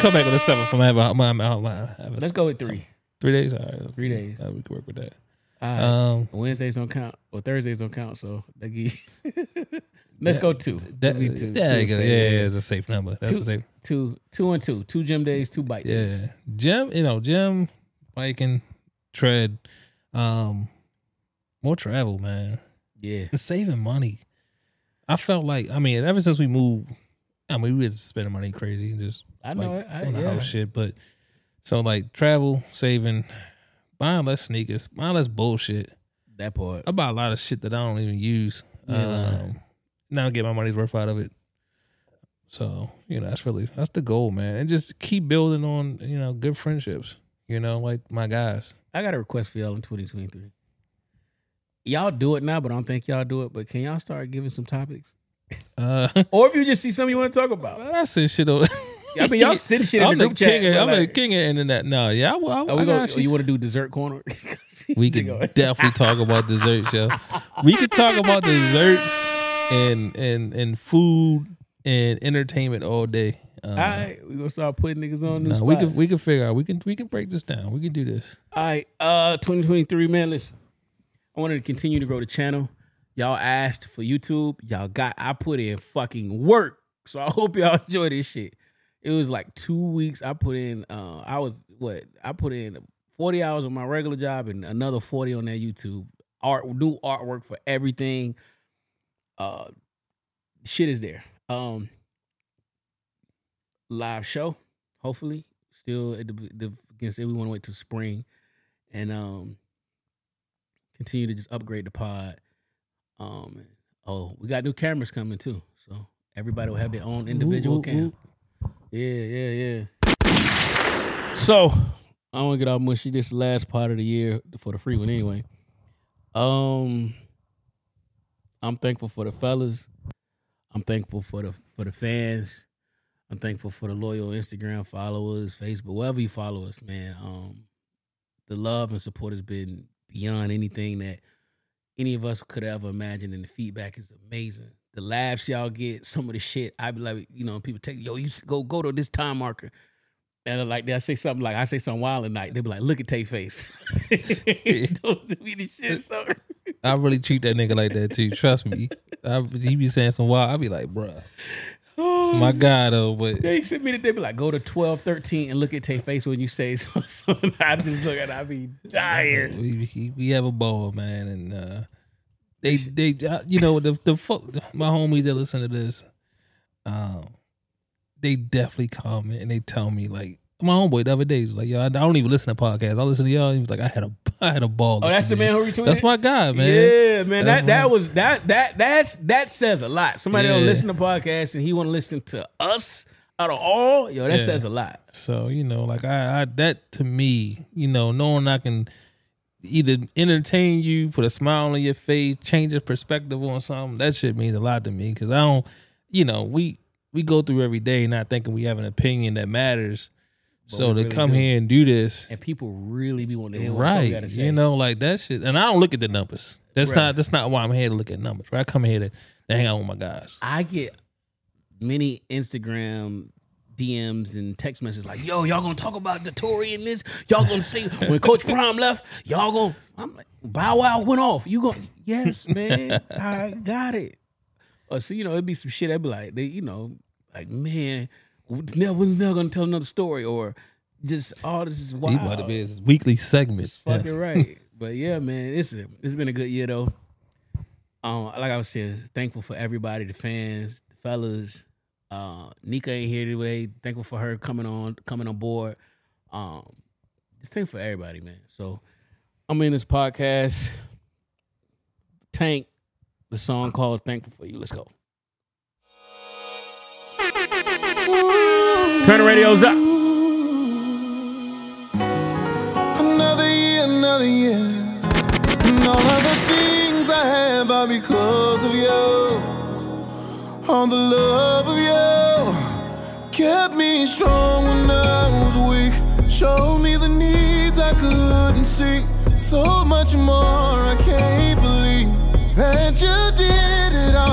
Come back on the seventh. I'm gonna have a, I'm gonna have a- have a- Let's go with three. three days. All right, Three days. Uh, we can work with that. Right. Um, Wednesdays don't count, or Thursdays don't count. So that let's go two. that, That'd be two. yeah, Two yeah, yeah, it's a safe number. That's Two- a safe. two, two and two, two gym days, two bike days. Yeah, gym. You know, gym, biking, tread, um, more travel, man. Yeah, and saving money. I felt like I mean, ever since we moved, I mean, we was spending money crazy, and just I know like, it. I, on the yeah. house shit. But so like travel, saving, buying less sneakers, buying less bullshit. that part. I buy a lot of shit that I don't even use. Yeah. Um, now I get my money's worth out of it. So you know that's really that's the goal, man, and just keep building on you know good friendships. You know, like my guys. I got a request for y'all in 2023. Y'all do it now, but I don't think y'all do it. But can y'all start giving some topics? Uh, Or if you just see something you want to talk about. I send shit over. I mean, y'all send shit in I'm the the group chat. king. Of, but I'm like, the king of internet. No, yeah, I, I, I we gonna, you. you want to do dessert corner? We can definitely talk about desserts, yo. We could talk about desserts and and and food and entertainment all day. Uh, All right, we gonna start putting niggas on spots. we can we can figure out. We can we can break this down. We can do this. All right, uh, 2023, man. Listen, I wanted to continue to grow the channel. Y'all asked for YouTube. Y'all got. I put in fucking work. So I hope y'all enjoy this shit. It was like two weeks. I put in. Uh, I was what? I put in 40 hours on my regular job and another 40 on that YouTube. Art, do artwork for everything. Uh, shit is there. Um, live show, hopefully. Still at the, the against it. We want to wait till spring and um continue to just upgrade the pod. Um oh, we got new cameras coming too. So Everybody will have their own individual Ooh, ooh, account. Yeah, yeah, yeah. So I don't want to get all mushy. This last part of the year for the free one anyway. Um, I'm thankful for the fellas. I'm thankful for the for the fans. I'm thankful for the loyal Instagram followers, Facebook, wherever you follow us, man. Um, the love and support has been beyond anything that any of us could ever imagine, and the feedback is amazing. The laughs y'all get, some of the shit, I be like, you know, people take, yo, you go go to this time marker. And like I say something like I say something wild at night, they be like, look at Tay face. Don't do me this shit, sir. I really treat that nigga like that too. Trust me. I, he be saying some wild. I be like, bruh, it's my guy though. But They sent me they be like, go to 12, 13 and look at Tay face when you say so. so I just look at it, I be dying. we, we, we have a ball, man, and uh, they they uh, you know the the folk, my homies that listen to this, um, they definitely comment and they tell me like my homeboy the other day was like, yo, I don't even listen to podcasts. I listen to y'all. He was like, I had a I had a ball. Oh, that's the man who you." retweeted That's my guy, man. Yeah, man. That's That that my- was that that that's that says a lot. Somebody don't listen to podcasts and he want to listen to us out of all. Yo, that Yeah. says a lot. So you know, like I, I that to me, you know, knowing I can either entertain you, put a smile on your face, change your perspective on something, that shit means a lot to me. Because I don't, you know, we we go through every day not thinking we have an opinion that matters. So to really come do. here and do this, And people really be wanting to hear what right, gotta say. You know, like that shit. And I don't look at the numbers. That's Right. not that's not why I'm here to look at numbers. Right? I come here to, to hang out with my guys. I get many Instagram DMs and text messages like, "Yo, y'all gonna talk about the Tory and this? Y'all gonna say when Coach Prime left? Y'all gonna?" I'm like, "Bow Wow went off. You going Yes, man. I got it." Or so you know, it'd be some shit. I'd be like, they, you know, like man, Nell when's Nell gonna tell another story or just all this is He wild. about to be his weekly segment. Fucking right. But yeah, man, it's a, it's been a good year though. Um, like I was saying, thankful for everybody, the fans, the fellas. Uh, Nika ain't here today. Thankful for her coming on, coming on board. Um, just thankful for everybody, man. So I'm in this podcast. Tank, the song called "Thankful for You." Let's go. Turn the radios up. Another year, another year. And all of the things I have are because of you. All the love of you kept me strong when I was weak. Showed me the needs I couldn't see. So much more, I can't believe that you did it all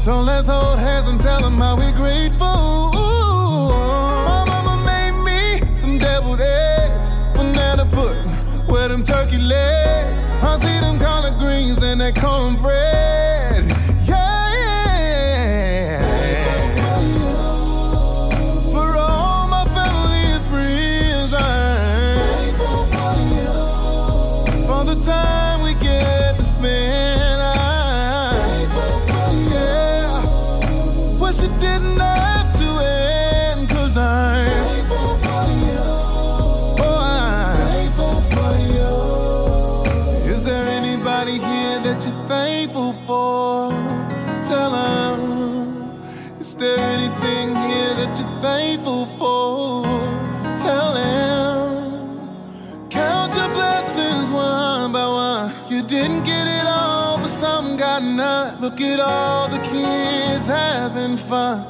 So let's hold hands and tell them how we're grateful. My mama made me some deviled eggs, banana pudding, with them turkey legs. I see them collard greens and that cornbread. Having